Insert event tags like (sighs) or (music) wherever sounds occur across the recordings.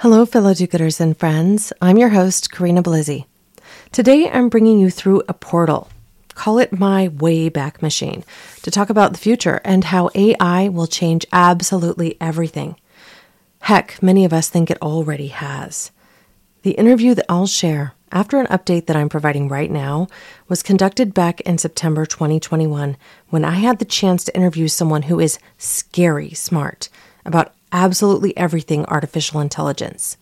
Hello, fellow do gooders and friends. I'm your host, Corinna Bellizzi. Today, I'm bringing you through a portal. Call it my Wayback Machine to talk about the future and how AI will change absolutely everything. Heck, many of us think it already has. The interview that I'll share after an update that I'm providing right now was conducted back in September 2021 when I had the chance to interview someone who is scary smart about absolutely everything artificial intelligence.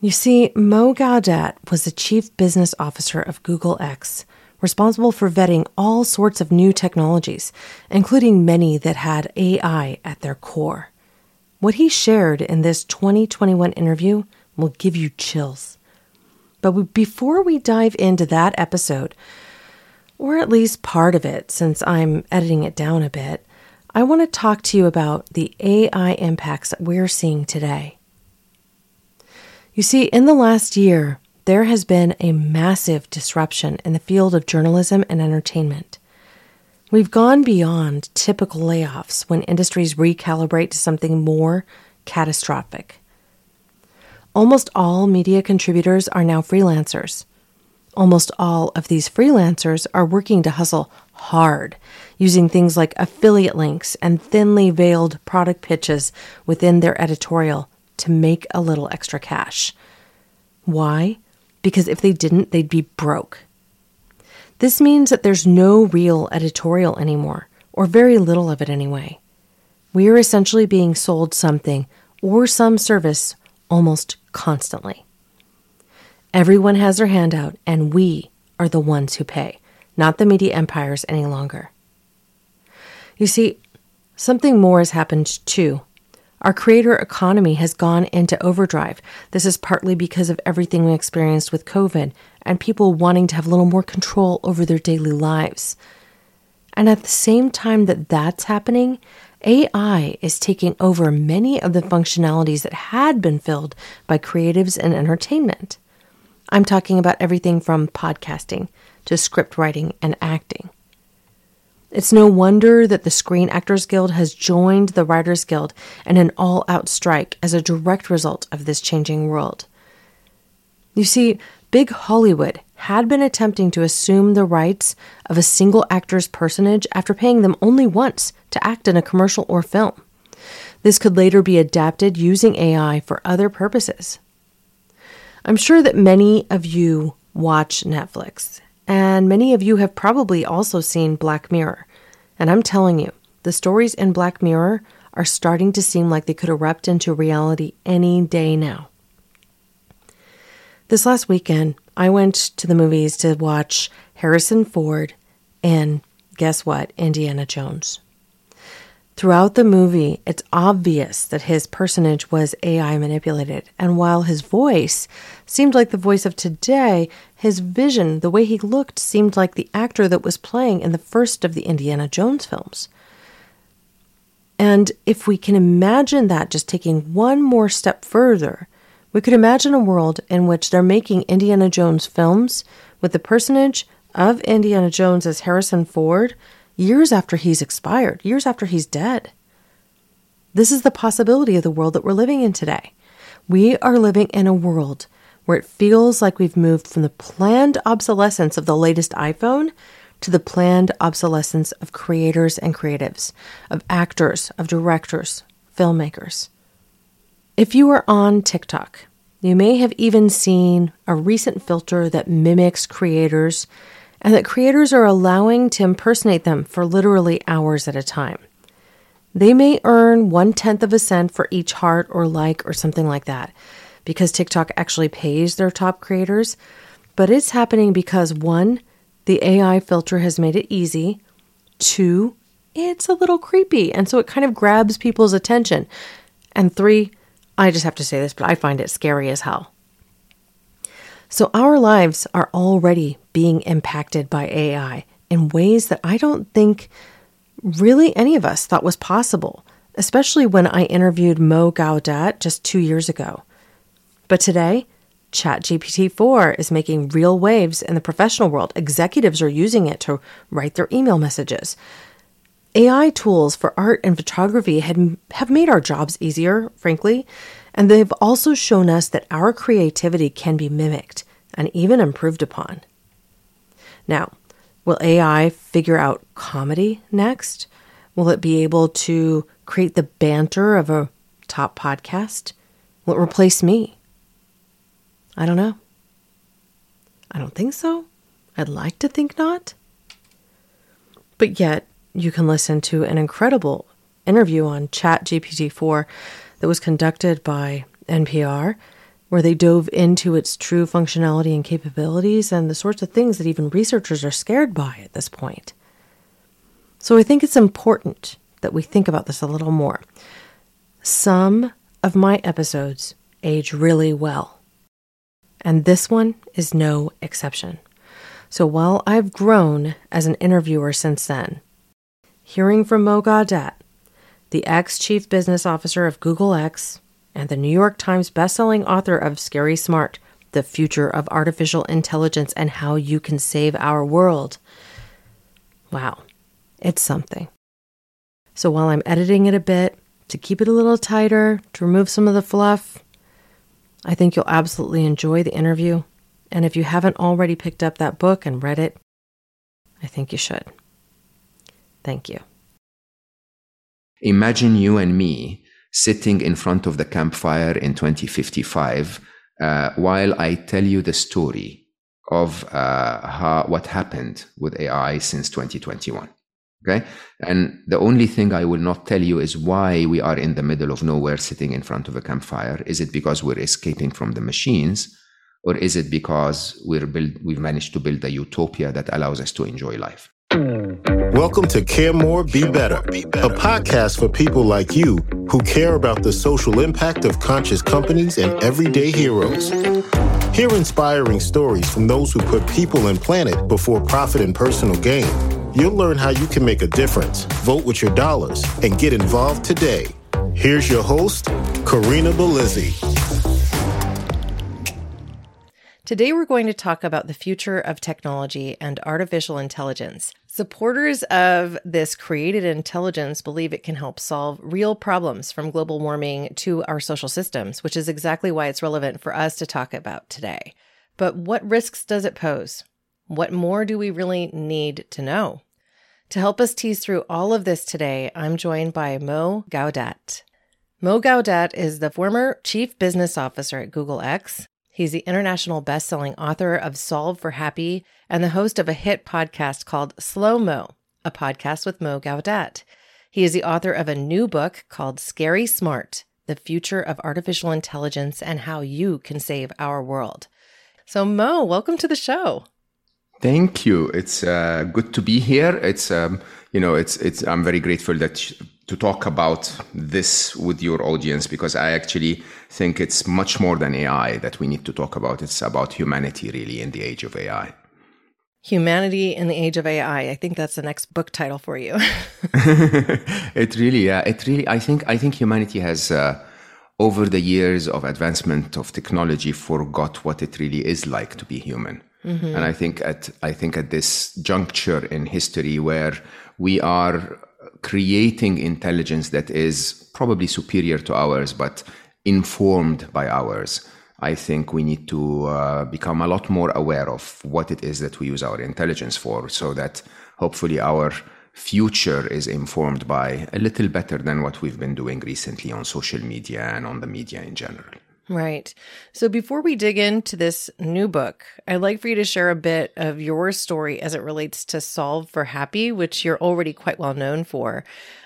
You see, Mo Gawdat was the chief business officer of Google X, responsible for vetting all sorts of new technologies, including many that had AI at their core. What he shared in this 2021 interview will give you chills. But before we dive into that episode, or at least part of it, since I'm editing it down a bit, I want to talk to you about the AI impacts that we're seeing today. You see, in the last year, there has been a massive disruption in the field of journalism and entertainment. We've gone beyond typical layoffs when industries recalibrate to something more catastrophic. Almost all media contributors are now freelancers. Almost all of these freelancers are working to hustle hard, using things like affiliate links and thinly veiled product pitches within their editorial to make a little extra cash. Why? Because if they didn't, they'd be broke. This means that there's no real editorial anymore, or very little of it anyway. We are essentially being sold something or some service almost constantly. Everyone has their hand out, and we are the ones who pay, not the media empires any longer. You see, something more has happened too. Our creator economy has gone into overdrive. This is partly because of everything we experienced with COVID and people wanting to have a little more control over their daily lives. And at the same time that that's happening, AI is taking over many of the functionalities that had been filled by creatives and entertainment. I'm talking about everything from podcasting to script writing and acting. It's no wonder that the Screen Actors Guild has joined the Writers Guild in an all out strike as a direct result of this changing world. You see, Big Hollywood had been attempting to assume the rights of a single actor's personage after paying them only once to act in a commercial or film. This could later be adapted using AI for other purposes. I'm sure that many of you watch Netflix and many of you have probably also seen Black Mirror. And I'm telling you, the stories in Black Mirror are starting to seem like they could erupt into reality any day now. This last weekend, I went to the movies to watch Harrison Ford and guess what? Indiana Jones. Throughout the movie, it's obvious that his personage was AI manipulated, and while his voice seemed like the voice of today, his vision, the way he looked, seemed like the actor that was playing in the first of the Indiana Jones films. And if we can imagine that just taking one more step further, we could imagine a world in which they're making Indiana Jones films with the personage of Indiana Jones as Harrison Ford years after he's expired, years after he's dead. This is the possibility of the world that we're living in today. We are living in a world where it feels like we've moved from the planned obsolescence of the latest iPhone to the planned obsolescence of creators and creatives, of actors, of directors, filmmakers. If you are on TikTok, you may have even seen a recent filter that mimics creators and that creators are allowing to impersonate them for literally hours at a time. They may earn one tenth of a cent for each heart or like or something like that because TikTok actually pays their top creators. But it's happening because one, the AI filter has made it easy. Two, it's a little creepy. And so it kind of grabs people's attention. And three, I just have to say this, but I find it scary as hell. So our lives are already being impacted by AI in ways that I don't think really any of us thought was possible, especially when I interviewed Mo Gawdat just two years ago. But today, ChatGPT 4 is making real waves in the professional world. Executives are using it to write their email messages. AI tools for art and photography had, have made our jobs easier, frankly, and they've also shown us that our creativity can be mimicked and even improved upon. Now, will AI figure out comedy next? Will it be able to create the banter of a top podcast? Will it replace me? I don't know. I don't think so. I'd like to think not. But yet, you can listen to an incredible interview on ChatGPT 4 that was conducted by NPR, where they dove into its true functionality and capabilities and the sorts of things that even researchers are scared by at this point. So I think it's important that we think about this a little more. Some of my episodes age really well, and this one is no exception. So while I've grown as an interviewer since then, hearing from Mo Gawdat, the ex chief business officer of Google X and the New York Times bestselling author of Scary Smart The Future of Artificial Intelligence and How You Can Save Our World. Wow, it's something. So while I'm editing it a bit to keep it a little tighter, to remove some of the fluff, I think you'll absolutely enjoy the interview. And if you haven't already picked up that book and read it, I think you should. Thank you. Imagine you and me sitting in front of the campfire in 2055 uh, while I tell you the story of uh, how, what happened with AI since 2021. Okay. And the only thing I will not tell you is why we are in the middle of nowhere sitting in front of a campfire. Is it because we're escaping from the machines? Or is it because we're build, we've managed to build a utopia that allows us to enjoy life? Welcome to Care More, Be Better, a podcast for people like you who care about the social impact of conscious companies and everyday heroes. Hear inspiring stories from those who put people and planet before profit and personal gain. You'll learn how you can make a difference, vote with your dollars, and get involved today. Here's your host, Corinna Bellizzi. Today, we're going to talk about the future of technology and artificial intelligence. Supporters of this created intelligence believe it can help solve real problems from global warming to our social systems, which is exactly why it's relevant for us to talk about today. But what risks does it pose? What more do we really need to know? To help us tease through all of this today, I'm joined by Mo Gawdat. Mo Gawdat is the former chief business officer at Google X He's the international best-selling author of Solve for Happy and the host of a hit podcast called Slo Mo, a podcast with Mo Gawdat. He is the author of a new book called Scary Smart: The Future of Artificial Intelligence and How You Can Save Our World. So Mo, welcome to the show. Thank you. It's uh, good to be here. It's um, you know, it's it's. I'm very grateful that to talk about this with your audience because I actually think it's much more than AI that we need to talk about. It's about humanity, really, in the age of AI. Humanity in the age of AI. I think that's the next book title for you. (laughs) (laughs) it really, yeah, it really. I think I think humanity has. Uh, over the years of advancement of technology forgot what it really is like to be human mm-hmm. and i think at i think at this juncture in history where we are creating intelligence that is probably superior to ours, but informed by ours. I think we need to uh, become a lot more aware of what it is that we use our intelligence for so that hopefully our future is informed by a little better than what we've been doing recently on social media and on the media in general. Right. So before we dig into this new book, I'd like for you to share a bit of your story as it relates to Solve for Happy, which you're already quite well known for.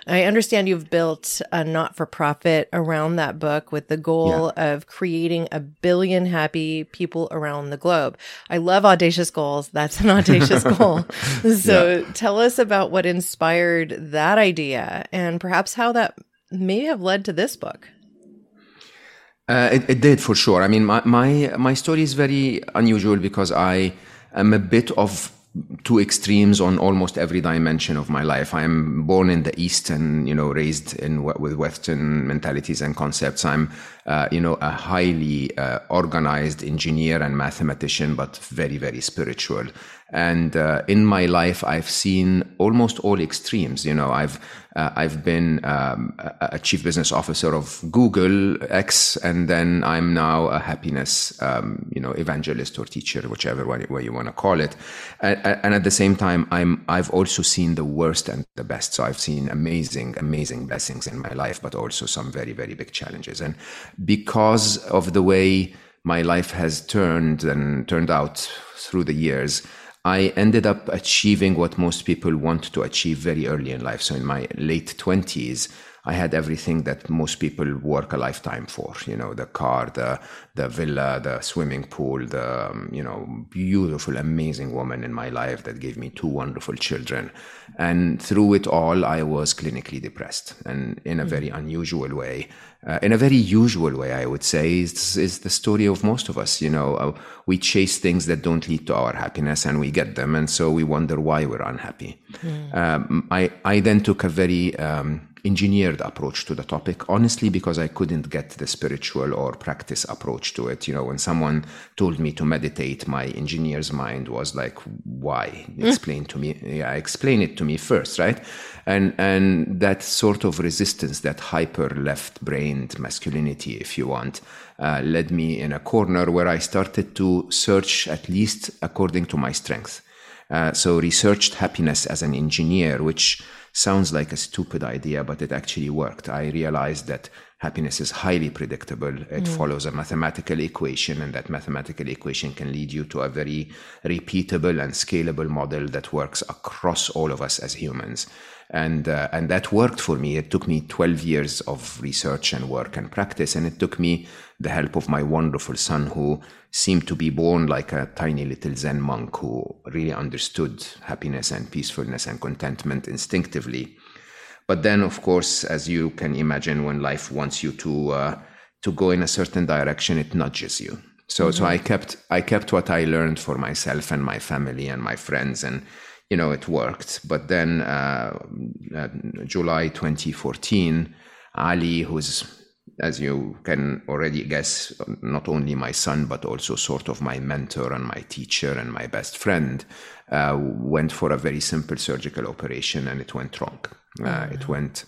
I understand you've built a not for profit around that book with the goal yeah. of creating a billion happy people around the globe. I love audacious goals. That's an audacious (laughs) goal. So yeah. tell us about what inspired that idea and perhaps how that may have led to this book. Uh, it, it, did for sure. I mean, my, my my story is very unusual because I am a bit of two extremes on almost every dimension of my life. I am born in the East and you know raised in with Western mentalities and concepts. I'm uh, you know a highly uh, organized engineer and mathematician, but very very spiritual. And uh, in my life, I've seen almost all extremes. You know, I've uh, I've been um, a chief business officer of Google X, and then I'm now a happiness, um, you know, evangelist or teacher, whichever way, way you want to call it. And, and, at the same time, I'm I've also seen the worst and the best. So I've seen amazing, amazing blessings in my life, but also some very, very big challenges. And because of the way my life has turned and turned out through the years. I ended up achieving what most people want to achieve very early in life. So in my late 20s, I had everything that most people work a lifetime for. You know, the car, the the villa, the swimming pool, the um, you know beautiful, amazing woman in my life that gave me two wonderful children. And through it all, I was clinically depressed, and in a very unusual way. Uh, in a very usual way, I would say, is, is the story of most of us. You know, uh, we chase things that don't lead to our happiness, and we get them, and so we wonder why we're unhappy. Mm. Um, I I then took a very um, engineered approach to the topic, honestly, because I couldn't get the spiritual or practice approach to it. You know, when someone told me to meditate, my engineer's mind was like, why? Explain to me. Yeah, explain it to me first, right? And, and that sort of resistance, that hyper left brained masculinity, if you want, uh, led me in a corner where I started to search, at least according to my strength. Uh, so researched happiness as an engineer, which sounds like a stupid idea, but it actually worked. I realized that happiness is highly predictable. It mm. follows a mathematical equation, and that mathematical equation can lead you to a very repeatable and scalable model that works across all of us as humans. And, uh, and that worked for me. It took me 12 years of research and work and practice, and it took me the help of my wonderful son who seemed to be born like a tiny little Zen monk who really understood happiness and peacefulness and contentment instinctively. But then, of course, as you can imagine, when life wants you to uh, to go in a certain direction, it nudges you. So, mm-hmm. so I kept I kept what I learned for myself and my family and my friends, and you know it worked. But then, uh, uh, July 2014, Ali, who's as you can already guess, not only my son, but also sort of my mentor and my teacher and my best friend, uh, went for a very simple surgical operation and it went wrong. Uh, oh, it went.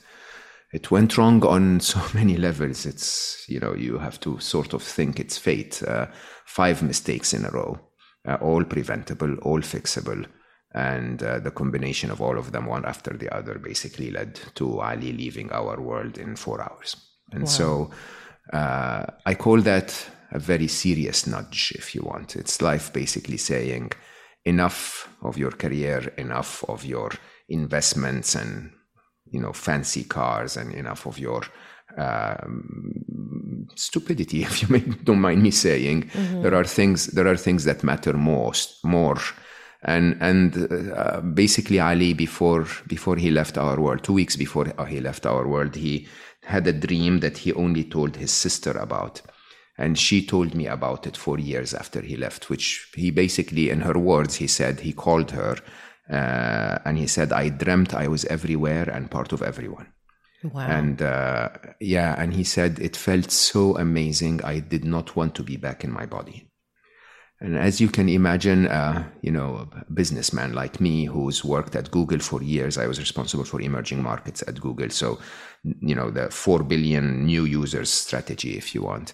It went wrong on (laughs) so many levels. It's, you know, you have to sort of think it's fate. Uh, five mistakes in a row, uh, all preventable, all fixable. And uh, the combination of all of them, one after the other, basically led to Ali leaving our world in four hours. And wow. so uh, I call that a very serious nudge, if you want. It's life basically saying, enough of your career, enough of your investments and you know fancy cars, and enough of your um, stupidity, (laughs) if you may, don't mind me saying. Mm-hmm. There are things. There are things that matter most, more. And and uh, basically, Ali, before before he left our world, two weeks before he left our world, he had a dream that he only told his sister about. And she told me about it four years after he left, which he basically, in her words, he said he called her uh, and he said, I dreamt I was everywhere and part of everyone. Wow. And uh, yeah, and he said, it felt so amazing. I did not want to be back in my body. And as you can imagine, uh, you know, a businessman like me who's worked at Google for years, I was responsible for emerging markets at Google. So, you know, the 4 billion new users strategy, if you want.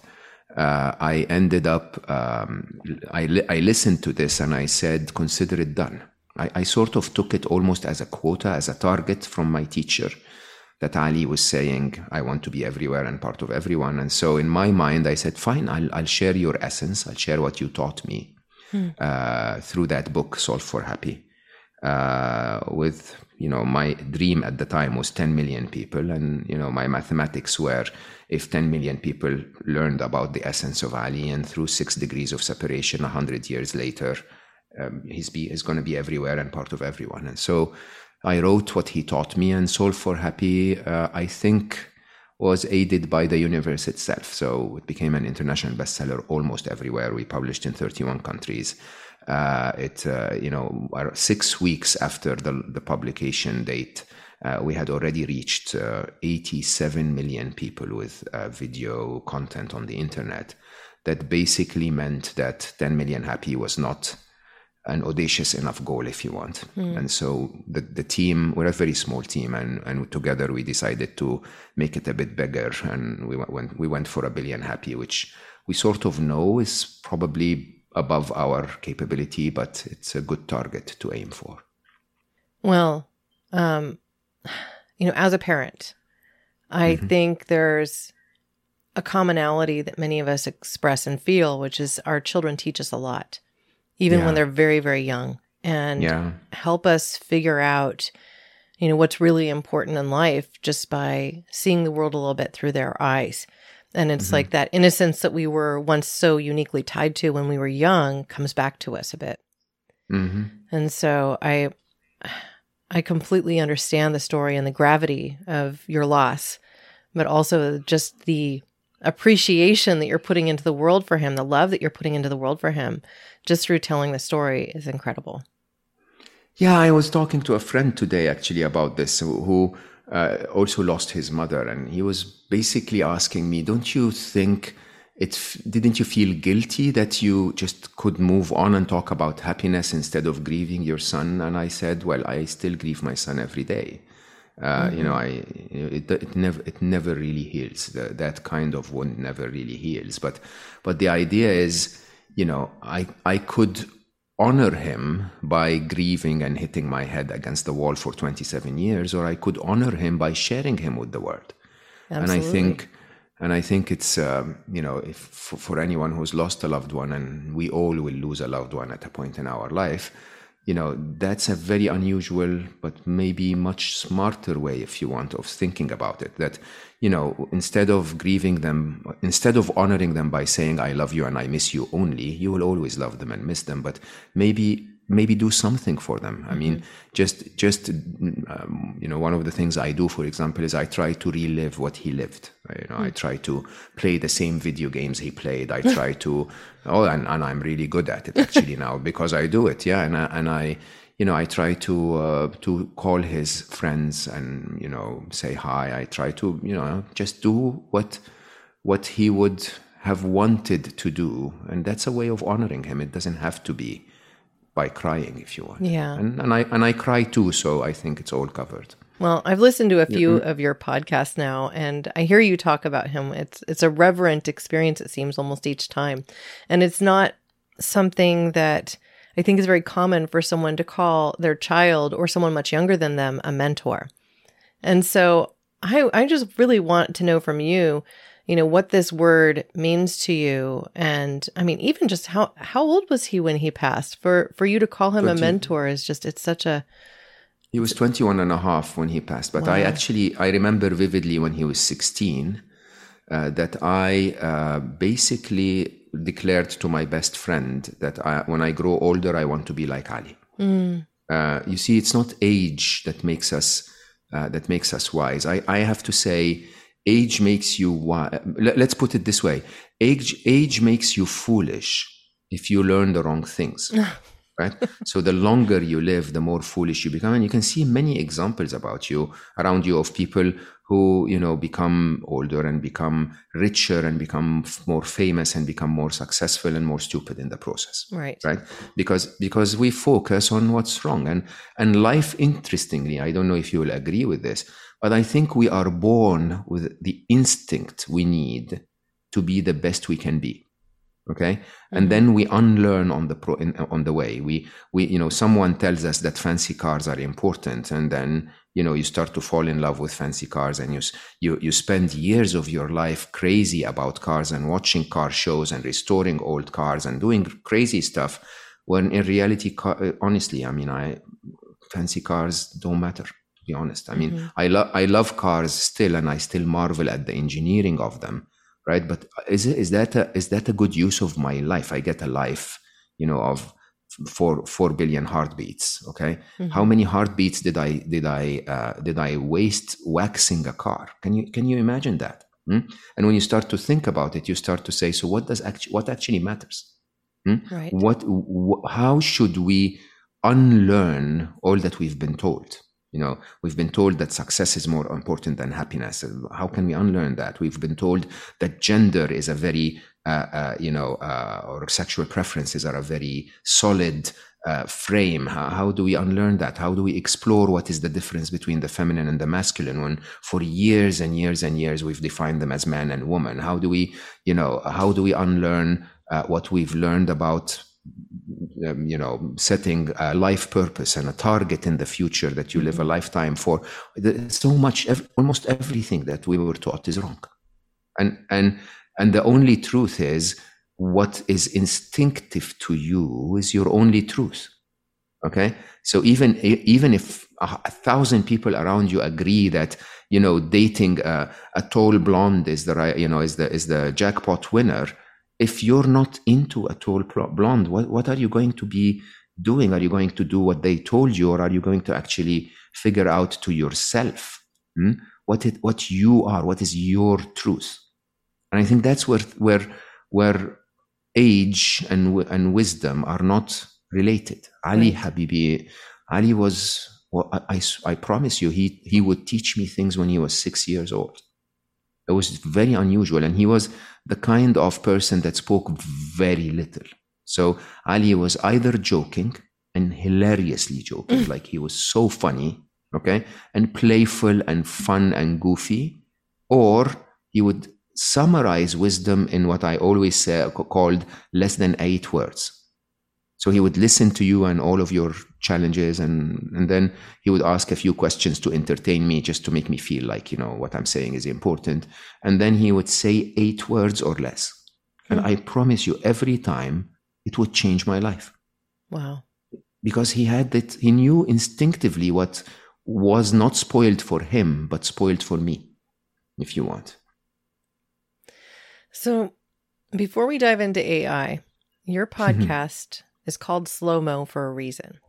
Uh, I ended up, um, I, li- I listened to this and I said, consider it done. I, I sort of took it almost as a quota, as a target from my teacher that Ali was saying, I want to be everywhere and part of everyone. And so in my mind, I said, fine, I'll, I'll share your essence. I'll share what you taught me hmm. uh, through that book, Solve for Happy. Uh, with, you know, my dream at the time was 10 million people. And, you know, my mathematics were if 10 million people learned about the essence of Ali and through six degrees of separation, 100 years later, um, he's, be, he's going to be everywhere and part of everyone. And so, I wrote what he taught me, and Solve for Happy, uh, I think, was aided by the universe itself. So it became an international bestseller almost everywhere. We published in 31 countries. Uh, it, uh, you know, six weeks after the, the publication date, uh, we had already reached uh, 87 million people with uh, video content on the internet. That basically meant that 10 million happy was not an audacious enough goal if you want. Mm. And so the, the team, we're a very small team and, and together we decided to make it a bit bigger and we went, we went for a billion happy, which we sort of know is probably above our capability, but it's a good target to aim for. Well, um, you know, as a parent, I mm-hmm. think there's a commonality that many of us express and feel, which is our children teach us a lot even yeah. when they're very, very young, and yeah. help us figure out, you know, what's really important in life just by seeing the world a little bit through their eyes. And it's mm-hmm. like that innocence that we were once so uniquely tied to when we were young comes back to us a bit. Mm-hmm. And so I, I completely understand the story and the gravity of your loss, but also just the appreciation that you're putting into the world for him, the love that you're putting into the world for him, just through telling the story is incredible. Yeah, I was talking to a friend today actually about this who uh, also lost his mother, and he was basically asking me, "Don't you think it? Didn't you feel guilty that you just could move on and talk about happiness instead of grieving your son?" And I said, "Well, I still grieve my son every day." Uh, mm-hmm. You know, I it, it never it never really heals. The, that kind of wound never really heals. But but the idea is, you know, I I could honor him by grieving and hitting my head against the wall for 27 years, or I could honor him by sharing him with the world. Absolutely. And I think and I think it's um, you know if for, for anyone who's lost a loved one, and we all will lose a loved one at a point in our life you know that's a very unusual but maybe much smarter way if you want of thinking about it. That you know instead of grieving them instead of honoring them by saying i love you and i miss you only you will always love them and miss them. But maybe maybe do something for them. I mean, mm-hmm. just just um, you know, one of the things I do, for example, is I try to relive what he lived. You know. I try to play the same video games he played. I (laughs) try to oh, and, and I'm really good at it actually now (laughs) because I do it. Yeah, and I, and I you know, I try to uh, to call his friends and you know say hi. I try to you know just do what what he would have wanted to do, and that's a way of honoring him. It doesn't have to be by crying if you want. Yeah. And, and I and I cry too, so I think it's all covered. Well, I've listened to a few mm-hmm. of your podcasts now and I hear you talk about him. It's it's a reverent experience it seems almost each time. And it's not something that I think is very common for someone to call their child or someone much younger than them a mentor. And so I I just really want to know from you you know what this word means to you and i mean even just how how old was he when he passed for for you to call him 20. a mentor is just it's such a he was 21 and a half when he passed but wow. i actually i remember vividly when he was 16 uh, that i uh, basically declared to my best friend that I, when i grow older i want to be like ali mm. uh, you see it's not age that makes us uh, that makes us wise i, I have to say age makes you let's put it this way. Age age makes you foolish if you learn the wrong things (laughs) right? So the longer you live the more foolish you become. And you can see many examples about you around you of people who you know become older and become richer and become more famous and become more successful and more stupid in the process right. right? Because because we focus on what's wrong. And and life interestingly i don't know if you will agree with this but I think we are born with the instinct we need to be the best we can be. Okay. Mm-hmm. And then we unlearn on the pro, in, on the way. We, we, you know, someone tells us that fancy cars are important. And then, you know, you start to fall in love with fancy cars and you, you, you spend years of your life crazy about cars and watching car shows and restoring old cars and doing crazy stuff. When in reality, honestly, I mean, I, fancy cars don't matter be honest. I mean, mm-hmm. I love I love cars still, and I still marvel at the engineering of them, right? But is it, is that a, is that a good use of my life? I get a life, you know, of four four billion heartbeats. Okay, mm-hmm. how many heartbeats did I did I uh, did I waste waxing a car? Can you can you imagine that? Hmm? And when you start to think about it, you start to say, so what does actually what actually matters? Hmm? Right. What wh- how should we unlearn all that we've been told? You know, we've been told that success is more important than happiness. How can we unlearn that? We've been told that gender is a very, uh, uh, you know, uh, or sexual preferences are a very solid uh, frame? How, how do we unlearn that? How do we explore what is the difference between the feminine and the masculine when for years and years and years we've defined them as man and woman? How do we, you know, how do we unlearn uh, what we've learned about um, you know, setting a life purpose and a target in the future that you live a lifetime for. So much, almost everything that we were taught is wrong, and and and the only truth is what is instinctive to you is your only truth. Okay, so even even if a thousand people around you agree that you know dating a, a tall blonde is the right, you know, is the is the jackpot winner if you're not into a tall blonde, what, what are you going to be doing? Are you going to do what they told you, or are you going to actually figure out to yourself hmm, what it, what you are, what is your truth? And I think that's where where where age and and wisdom are not related. Ali Habibi, Ali was. Well, I, I, I promise you, he he would teach me things when he was six years old. It was very unusual, and he was the kind of person that spoke very little. So Ali was either joking and hilariously joking, mm. like he was so funny, okay, and playful and fun and goofy, or he would summarize wisdom in what I always say, called less than eight words. So he would listen to you and all of your challenges, and, and then he would ask a few questions to entertain me, just to make me feel like, you know, what I'm saying is important. And then he would say eight words or less. And hmm. I promise you, every time it would change my life. Wow. Because he had that, he knew instinctively what was not spoiled for him, but spoiled for me, if you want. So before we dive into AI, your (laughs) podcast is called Slo Mo for a reason.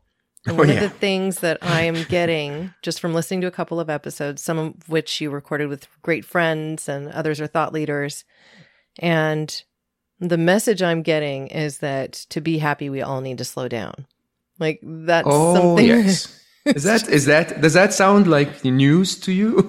Oh, and oh, one oh, yeah. of the things that (laughs) I am getting just from listening to a couple of episodes, some of which you recorded with great friends and others are thought leaders. And the message I'm getting is that to be happy, we all need to slow down. Like that's oh, something. Yes. (laughs) Is that is that does that sound like news to you? (laughs)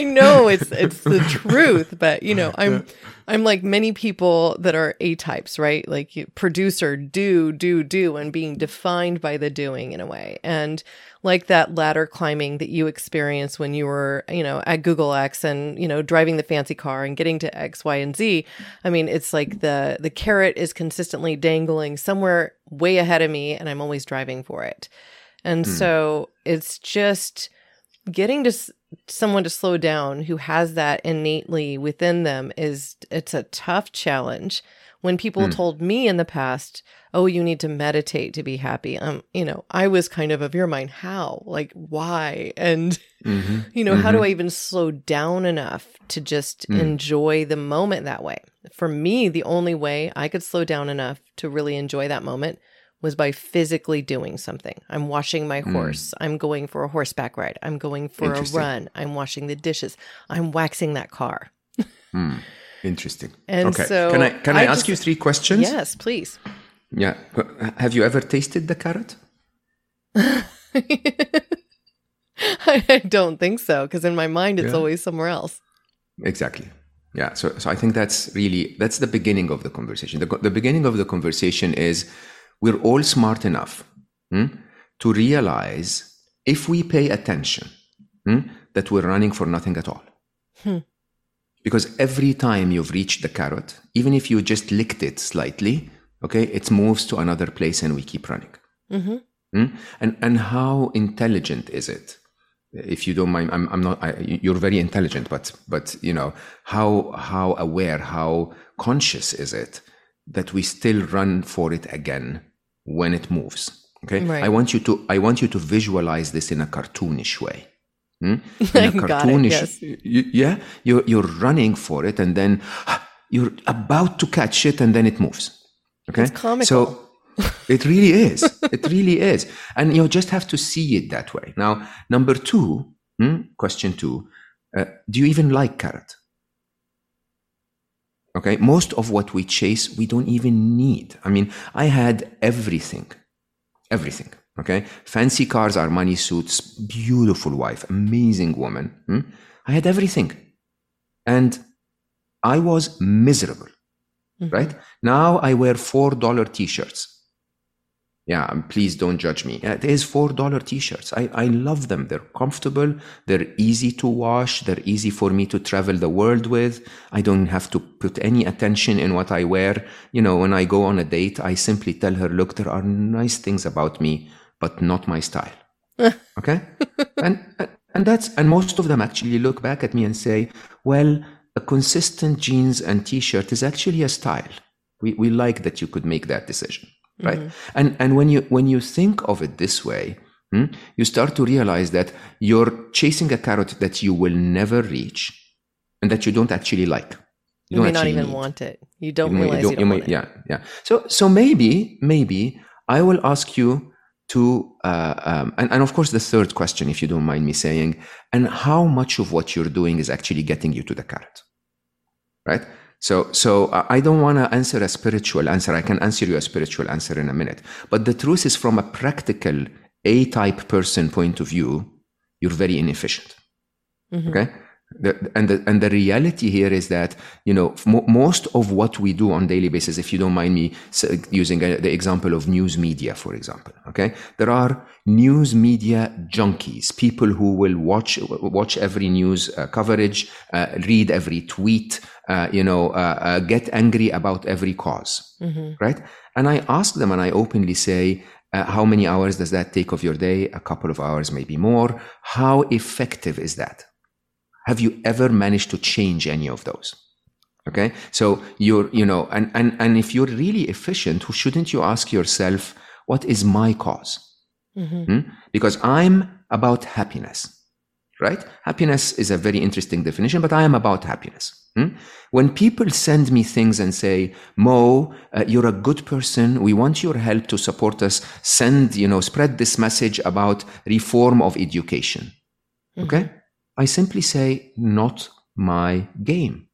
I know it's (laughs) it's the truth, but you know, I'm I'm like many people that are A types, right? Like producer, do, do, do, and being defined by the doing in a way. And like that ladder climbing that you experienced when you were, you know, at Google X and, you know, driving the fancy car and getting to X, Y, and Z. I mean, it's like the the carrot is consistently dangling somewhere way ahead of me and I'm always driving for it. And hmm. so it's just getting to someone to slow down who has that innately within them is it's a tough challenge when people mm. told me in the past oh you need to meditate to be happy um you know i was kind of of your mind how like why and mm-hmm. (laughs) you know mm-hmm. how do mm-hmm. i even slow down enough to just mm. enjoy the moment that way for me the only way i could slow down enough to really enjoy that moment was by physically doing something. I'm washing my hmm. horse. Mm. I'm going for a horseback ride. I'm going for a run. I'm washing the dishes. I'm waxing that car. mm. Interesting. And okay. so can I can I, I ask just, you three questions? Yes, please. Yeah. Have you ever tasted the carrot? (laughs) I don't think so because in my mind it's yeah. always somewhere else. Exactly. Yeah. So so I think that's really that's the beginning of the conversation. The, the beginning of the conversation is we're all smart enough hmm, to realize if we pay attention hmm, that we're running for nothing at all. Hmm. Because every time you've reached the carrot, even if you just licked it slightly, okay, it moves to another place and we keep running. Mm-hmm. Hmm? And and how intelligent is it? If you don't mind, I'm, I'm not. I, you're very intelligent, but but you know how how aware, how conscious is it that we still run for it again when it moves. Okay, right. I want you to I want you to visualize this in a cartoonish way. Hmm? (laughs) In a cartoonish, it, yes. you, yeah, you're you're running for it, and then (gasps) you're about to catch it, and then it moves. Okay, it's comical. So (laughs) it really is. it really is, and you just have to see it that way. Now, number two, hmm? question two: uh, Do you even like carrot? Okay. Most of what we chase, we don't even need. I mean, I had everything, everything. Okay. Fancy cars, Armani suits, beautiful wife, amazing woman. Hmm? I had everything. And I was miserable. Mm-hmm. Right. Now I wear $4 t shirts. Yeah, please don't judge me. Uh, there's $4 t-shirts. I, I love them. They're comfortable. They're easy to wash. They're easy for me to travel the world with. I don't have to put any attention in what I wear. You know, when I go on a date, I simply tell her, look, there are nice things about me, but not my style. (laughs) okay? and, and that's, and most of them actually look back at me and say, well, a consistent jeans and t-shirt is actually a style. We, we like that you could make that decision right? Mm-hmm. and and when you when you think of it this way hmm, you start to realize that you're chasing a carrot that you will never reach and that you don't actually like. You, you may not even need. want it. You don't you realize you, don't, you, don't may, yeah yeah. So so maybe maybe i will ask you to uh, um, and, and of course the third question if you don't mind me saying and how much of what you're doing is actually getting you to the carrot right so, so uh, I don't want to answer a spiritual answer. I can answer you a spiritual answer in a minute. But the truth is, from a practical A-type person point of view, you're very inefficient. Mm-hmm. Okay. The, and the and the reality here is that you know most of what we do on daily basis, if you don't mind me uh, using a, the example of news media, for example, okay, there are news media junkies, people who will watch watch every news uh, coverage, uh, read every tweet, uh, you know, uh, uh, get angry about every because mm-hmm. right? And I ask them, and I openly say, uh, how many hours does that take of your day? A couple of hours, maybe more. How effective is that? Have you ever managed to change any of those? Okay. So you're, you know, and, and, and if you're really efficient, shouldn't you ask yourself, what is my cause? Mm-hmm. Hmm? Because I'm about happiness, right? Happiness is a very interesting definition, but I am about happiness. Hmm? When people send me things and say, Mo, uh, you're a good person. We want your help to support us. Send, you know, spread this message about reform of education. Mm-hmm. Okay. I simply say, not my game.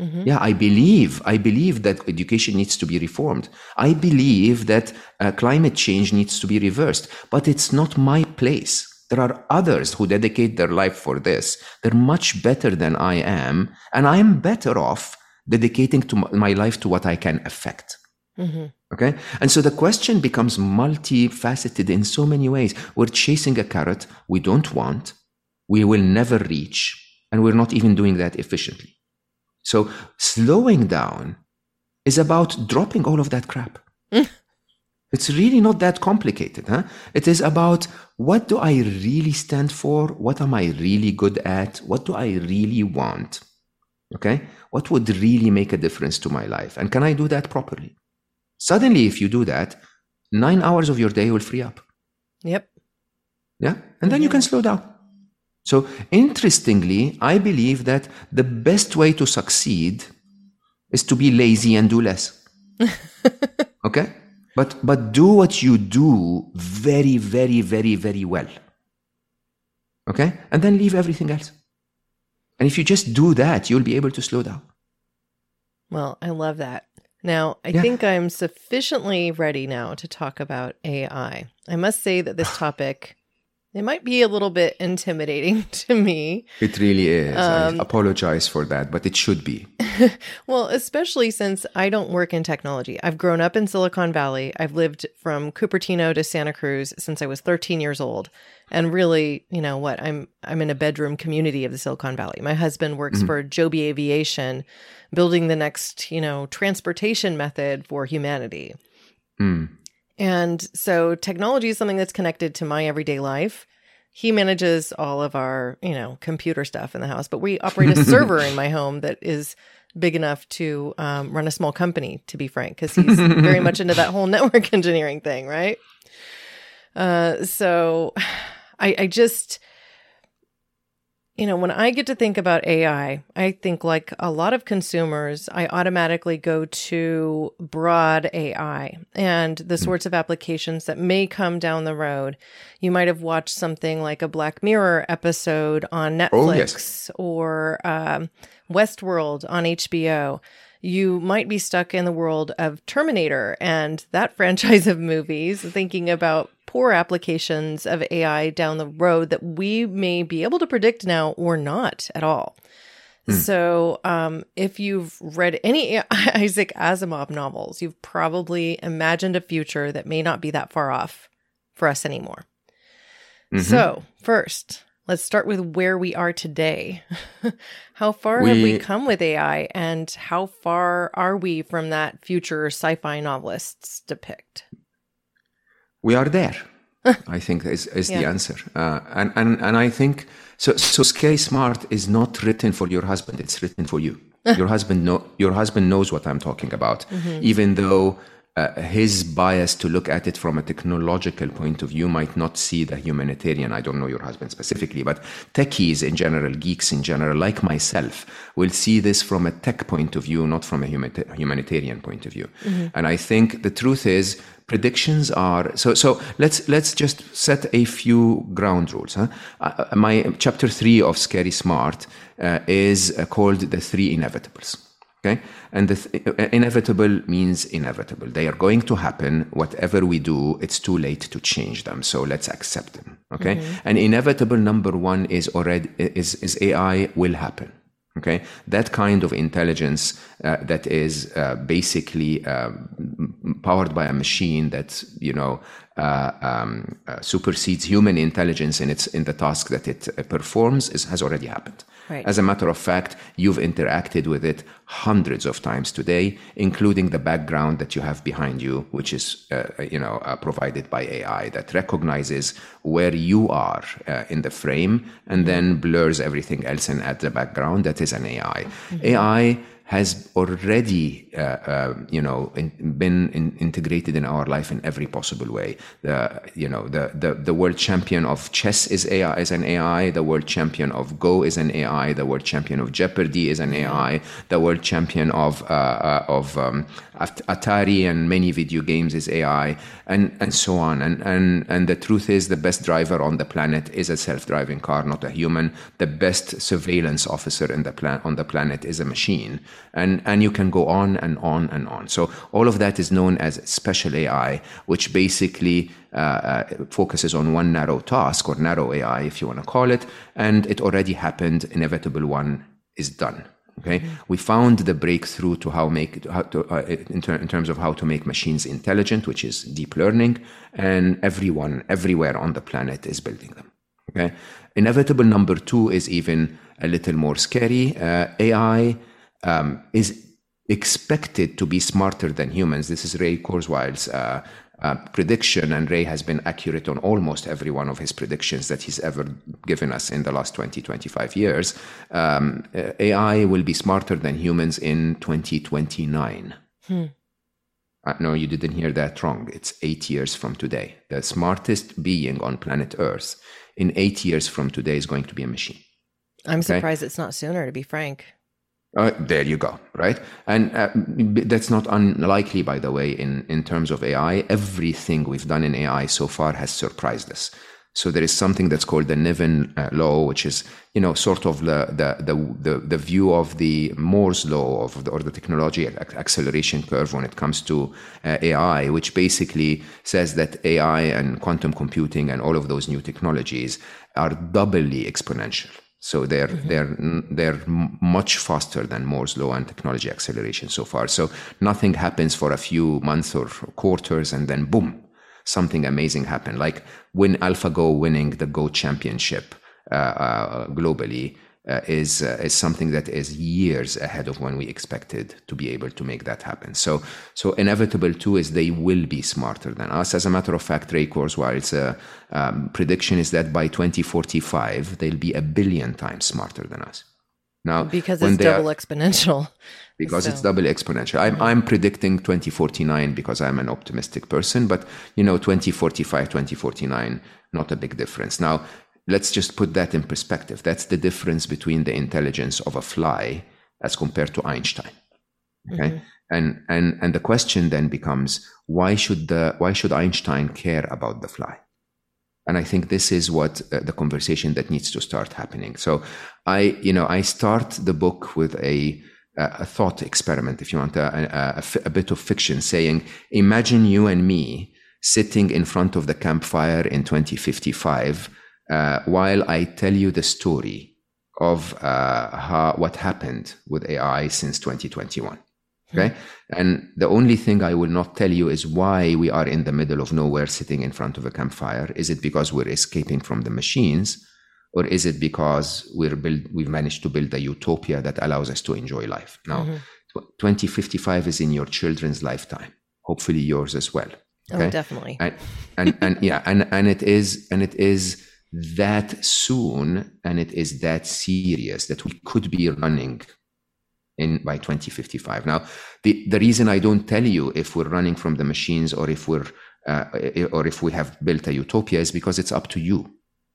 Mm-hmm. Yeah, I believe, I believe that education needs to be reformed. I believe that uh, climate change needs to be reversed, but it's not my place. There are others who dedicate their life for this. They're much better than I am, and I am better off dedicating to my life to what I can affect. Mm-hmm. Okay. And so the question becomes multifaceted in so many ways. We're chasing a carrot we don't want we will never reach. And we're not even doing that efficiently. So slowing down is about dropping all of that crap. Mm. it's really not that complicated. Huh? It is about what do I really stand for? What am I really good at? What do I really want? Okay. What would really make a difference to my life? And can I do that properly? Suddenly, if you do that, nine hours of your day will free up. Yep. Yeah. And then you mm-hmm. can slow down. So interestingly, I believe that the best way to succeed is to be lazy and do less. (laughs) okay? But but do what you do very, very, very, very well. Okay? And then leave everything else. And if you just do that, you'll be able to slow down. Well, I love that. Now, I yeah. think I'm sufficiently ready now to talk about AI. I must say that this topic it might be a little bit intimidating (laughs) to me. It really is. Um, I apologize for that, but it should be. (laughs) well, especially since I don't work in technology. I've grown up in Silicon Valley. I've lived from Cupertino to Santa Cruz since I was 13 years old. And really, you know what? I'm I'm in a bedroom community of the Silicon Valley. My husband works mm-hmm. for Joby Aviation, building the next, you know, transportation method for humanity. Mm. And so technology is something that's connected to my everyday life. He manages all of our, you know, computer stuff in the house, but we operate a server in my home that is big enough to um, run a small company, to be frank, because he's very much into that whole (laughs) network engineering thing, right? Uh, so (sighs) I, I just, you know, when I get to think about AI, I think like a lot of consumers, I automatically go to broad AI and the hmm. sorts of applications that may come down the road. You might have watched something like a Black Mirror episode on Netflix oh, yes. or um, Westworld on HBO you might be stuck in the world of Terminator and that (laughs) franchise of movies, thinking about poor applications of AI down the road that we may be able to predict now or not at all. Mm. So, um, if you've read any (laughs) Isaac Asimov novels, you've probably imagined a future that may not be that far off for us anymore. Mm-hmm. So, first, let's start with where we are today. (laughs) how far we, have we come with AI, and how far are we from that future sci fi novelists depict? We are there. (laughs) I think is, is yeah. the answer. Uh, and, and, and I think so, so Scary Smart is not written for your husband. It's written for you. (laughs) your husband know, your husband knows what I'm talking about, mm-hmm. even though uh, his bias to look at it from a technological point of view might not see the humanitarian. I don't know your husband specifically, but techies in general, geeks in general, like myself, will see this from a tech point of view, not from a humanitarian point of view. Mm-hmm. And I think the truth is, predictions are so. So let's let's just set a few ground rules. Huh? Uh, uh my chapter three of Scary Smart uh, is uh, called the three inevitables. Okay. And the th- uh, inevitable means inevitable. They are going to happen. Whatever we do, it's too late to change them. So let's accept them. Okay. Mm-hmm. And inevitable number one is already, is, is AI will happen. Okay. That kind of intelligence uh, that is uh, basically um, powered by a machine that, you know, uh, um, uh, supersedes human intelligence in its in the task that it uh, performs is, has already happened. Right. As a matter of fact, you've interacted with it hundreds of times today, including the background that you have behind you, which is, uh, you know, uh, provided by AI that recognizes where you are uh, in the frame and then blurs everything else and adds the background. That is an AI. Mm-hmm. AI has already, uh, uh, you know, in, been in, integrated in our life in every possible way. The, you know, the, the, the world champion of chess is AI, is an AI. The world champion of Go is an AI. The world champion of Jeopardy is an AI. The world champion of, uh, uh of um, Atari and many video games is AI, and, and so on. And, and, and the truth is, the best driver on the planet is a self-driving car, not a human. The best surveillance officer in the plan- on the planet is a machine and and you can go on and on and on. So all of that is known as special AI, which basically uh, uh, focuses on one narrow task or narrow AI, if you want to call it, and it already happened. Inevitable one is done. Okay, mm-hmm. we found the breakthrough to how make how to, uh, in, ter- in, terms of how to make machines intelligent, which is deep learning, and everyone everywhere on the planet is building them. Okay, inevitable number two is even a little more scary. Uh, AI um, is expected to be smarter than humans. This is Ray Kurzweil's uh, uh, prediction, and Ray has been accurate on almost every one of his predictions that he's ever given us in the last 20, 25 years. Um, uh, AI will be smarter than humans in 2029. Hmm. Uh, no, you didn't hear that wrong. It's eight years from today. The smartest being on planet Earth in eight years from today is going to be a machine. I'm okay? surprised it's not sooner, to be frank. Uh, there you go, right? And uh, that's not unlikely, by the way, in, in terms of AI. Everything we've done in AI so far has surprised us. So there is something that's called the Neven uh, law, which is, you know, sort of the, the, the, the, the view of the Moore's law of the, or the technology acceleration curve when it comes to uh, AI, which basically says that AI and quantum computing and all of those new technologies are doubly exponential. So they're mm-hmm. they're they're much faster than Moore's law and technology acceleration so far. So nothing happens for a few months or quarters, and then boom, something amazing happened. Like when AlphaGo winning the Go championship uh, uh, globally uh, is uh, is something that is years ahead of when we expected to be able to make that happen. So so inevitable too is they will be smarter than us. As a matter of fact, Ray Kurzweil's uh, um, prediction is that by 2045 they'll be a billion times smarter than us. Now because it's double are, exponential. (laughs) Because so. it's double exponential. I'm I'm predicting 2049 because I'm an optimistic person, but you know 2045, 2049, not a big difference. Now let's just put that in perspective. That's the difference between the intelligence of a fly as compared to Einstein. Okay. Mm-hmm. And, and, and the question then becomes, why should the, why should Einstein care about the fly? And I think this is what uh, the conversation that needs to start happening. So I, you know, I start the book with a, a thought experiment, if you want, a, a, a, bit of fiction saying, imagine you and me sitting in front of the campfire in 2055 uh, while I tell you the story of uh, how, what happened with AI since 2021. Okay. And the only thing I will not tell you is why we are in the middle of nowhere sitting in front of a campfire. Is it because we're escaping from the machines? Or is it because we're build, we've managed to build a utopia that allows us to enjoy life? Now, mm-hmm. 2055 is in your children's lifetime, hopefully yours as well. Oh, okay? Oh, definitely. And, and, and yeah, and, and it is, and it is that soon and it is that serious that we could be running in by 2055 now the the reason i don't tell you if we're running from the machines or if we're uh, or if we have built a utopia is because it's up to you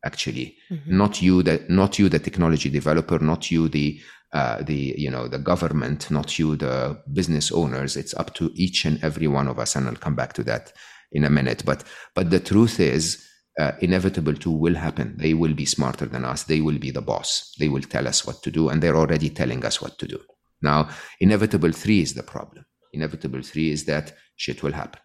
actually. Mm-hmm. not you that not you the technology developer not you the uh, the you know the government not you the business owners. It's up to each and every one of us and i'll come back to that in a minute. But but the truth is uh, inevitable two will happen they will be smarter than us they will be the boss they will tell us what to do and they're already telling us what to do now, inevitable three is the problem. Inevitable three is that shit will happen.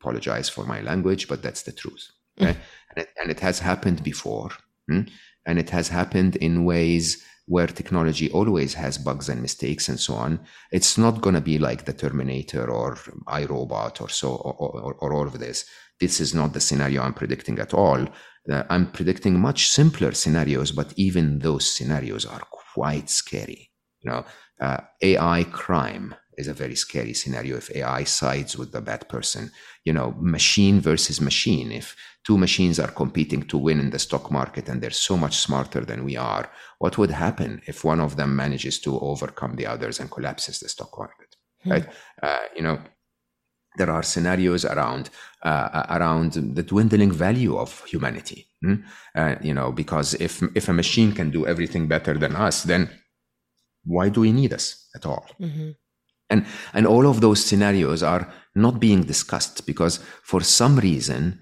Apologize for my language, but that's the truth. Okay? Mm. And, it, and, it, has happened before. Hmm? And it has happened in ways where technology always has bugs and mistakes and so on. It's not going to be like the Terminator or I, Robot or so, or, or, or, all of this. This is not the scenario I'm predicting at all. Uh, I'm predicting much simpler scenarios, but even those scenarios are quite scary. You know, uh, AI crime is a very scary scenario if AI sides with the bad person. You know, machine versus machine. If two machines are competing to win in the stock market and they're so much smarter than we are, what would happen if one of them manages to overcome the others and collapses the stock market? Hmm. Right? Uh, you know, there are scenarios around uh, around the dwindling value of humanity. Hmm? Uh, you know, because if if a machine can do everything better than us, then why do we need us at all? Mm-hmm. And, and all of those scenarios are not being discussed because for some reason,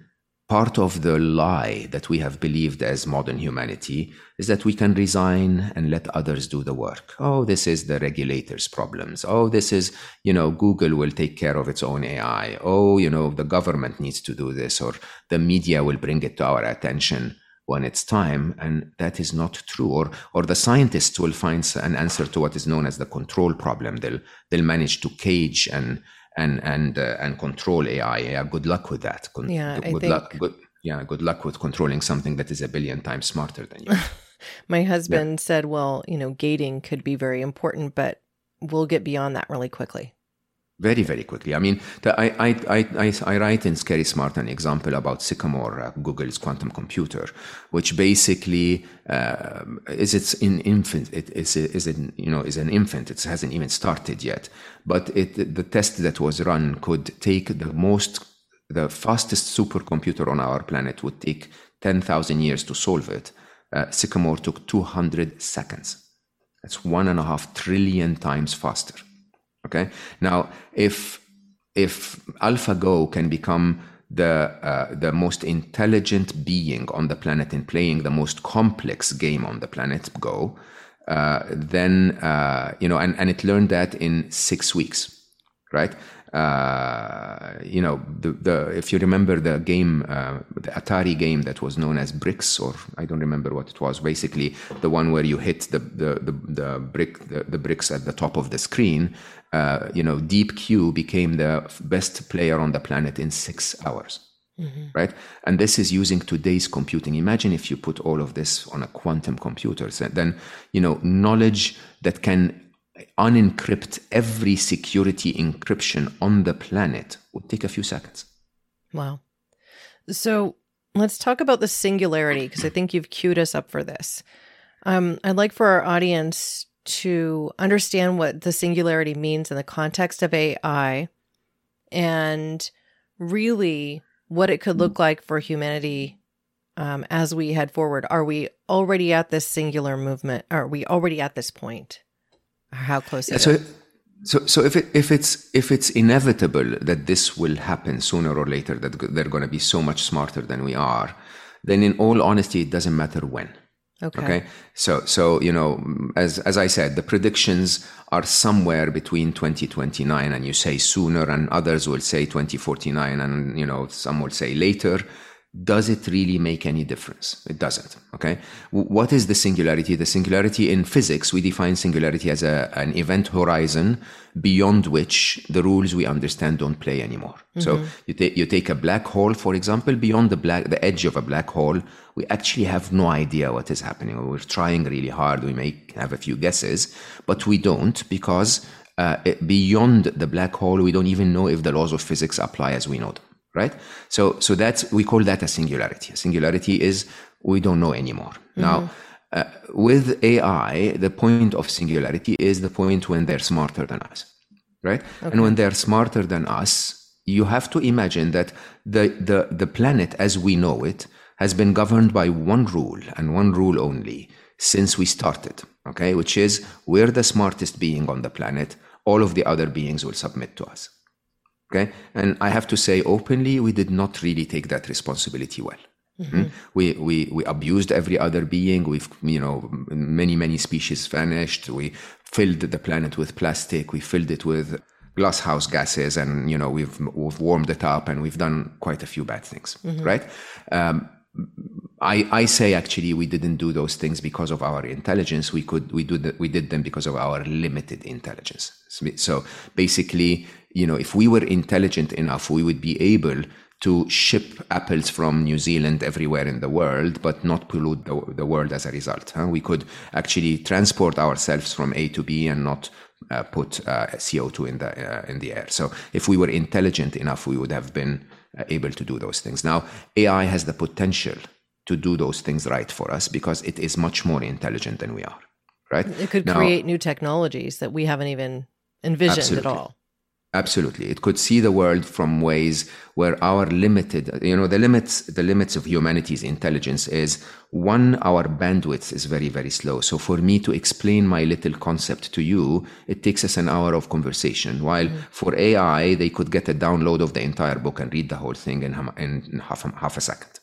part of the lie that we have believed as modern humanity is that we can resign and let others do the work. Oh, this is the regulators' problems. Oh, this is, you know, Google will take care of its own AI. Oh, you know, the government needs to do this or the media will bring it to our attention when it's time and that is not true or or the scientists will find an answer to what is known as the control problem they'll they'll manage to cage and and and uh, and control ai yeah good luck with that. Con- yeah good, I think... luck good yeah good luck with controlling something that is a billion times smarter than you. (laughs) My husband yeah. said well you know gating could be very important but we'll get beyond that really quickly very very quickly. I mean the, I, I, I, I write in scary smart an example about sycamore uh, google's quantum computer which basically uh, is it's in infant it is is in you know is an infant. It hasn't even started yet. But it the test that was run could take the most the fastest supercomputer on our planet would take 10,000 years to solve it. Uh, sycamore took 200 seconds. That's one and a half trillion times faster Okay. Now, if if AlphaGo can become the uh, the most intelligent being on the planet in playing the most complex game on the planet, Go, uh, then uh, you know, and and it learned that in six weeks, right? Uh, you know, the, the if you remember the game, uh, the Atari game that was known as Bricks, or I don't remember what it was. Basically, the one where you hit the the the, the brick the, the bricks at the top of the screen. Uh, you know, Deep-Q became the best player on the planet in six hours. Mm-hmm. Right. And this is using today's computing. Imagine if you put all of this on a quantum computer, then, you know, knowledge that can unencrypt every security encryption on the planet would take a few seconds. Wow. So let's talk about the singularity because I think you've queued us up for this. Um, I'd like for our audience to understand what the singularity means in the context of AI and really what it could look like for humanity um, as we head forward. Are we already at this singular movement? Are we already at this point? How close yeah, so, it? So, so if it, if it's if it's inevitable that this will happen sooner or later, that they're going to be so much smarter than we are, then in all honesty, it doesn't matter when. Okay. okay. So, so you know, as as I said, the predictions are somewhere between 2029 and you say sooner, and others will say 2049, and you know, some will say later. Does it really make any difference? It doesn't. Okay. What is the singularity? The singularity in physics, we define singularity as a, an event horizon beyond which the rules we understand don't play anymore. Mm-hmm. So you take, you take a black hole, for example, beyond the black, the edge of a black hole, we actually have no idea what is happening. We're trying really hard. We may have a few guesses, but we don't because uh, beyond the black hole, we don't even know if the laws of physics apply as we know them right? So, so that's, we call that a singularity. A singularity is we don't know anymore. Mm-hmm. Now, uh, with AI, the point of singularity is the point when they're smarter than us, right? Okay. And when they're smarter than us, you have to imagine that the, the, the planet as we know it has been governed by one rule and one rule only since we started, okay? Which is we're the smartest being on the planet. All of the other beings will submit to us. Okay. And I have to say openly, we did not really take that responsibility well. Mm-hmm. We, we, we abused every other being. We've, you know, many, many species vanished. We filled the planet with plastic. We filled it with glasshouse gases and, you know, we've, we've warmed it up and we've done quite a few bad things. Mm-hmm. Right. Um, I, I say actually we didn't do those things because of our intelligence. We could we do the, we did them because of our limited intelligence. So basically, you know, if we were intelligent enough, we would be able to ship apples from New Zealand everywhere in the world, but not pollute the, the world as a result. Huh? We could actually transport ourselves from A to B and not uh, put uh, CO2 in the uh, in the air. So if we were intelligent enough, we would have been uh, able to do those things. Now AI has the potential to do those things right for us because it is much more intelligent than we are. Right? It could now, create new technologies that we haven't even envisioned absolutely. at all. Absolutely. It could see the world from ways where our limited, you know, the limits, the limits of humanity's intelligence is one, our bandwidth is very, very slow. So for me to explain my little concept to you, it takes us an hour of conversation. While mm-hmm. for AI, they could get a download of the entire book and read the whole thing in, in half, half a second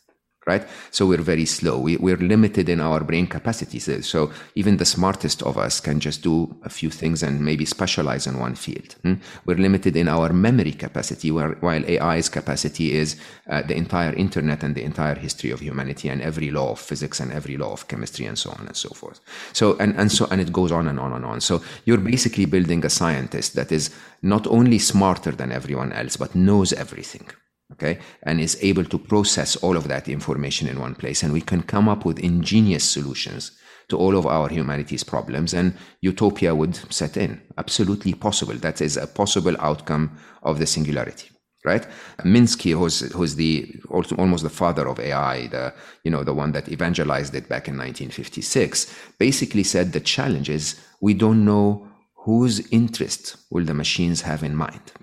right? So we're very slow. We, we're limited in our brain capacities. So even the smartest of us can just do a few things and maybe specialize in one field. Hmm? We're limited in our memory capacity, where, while AI's capacity is uh, the entire internet and the entire history of humanity and every law of physics and every law of chemistry and so on and so forth. So, and, and so, and it goes on and on and on. So you're basically building a scientist that is not only smarter than everyone else, but knows everything okay, and is able to process all of that information in one place. And we can come up with ingenious solutions to all of our humanity's problems, and utopia would set in. Absolutely possible. That is a possible outcome of the singularity. Right, Minsky, who's who's the almost the father of AI, the you know the one that evangelized it back in 1956, basically said the challenge is we don't know whose interest will the machines have in mind.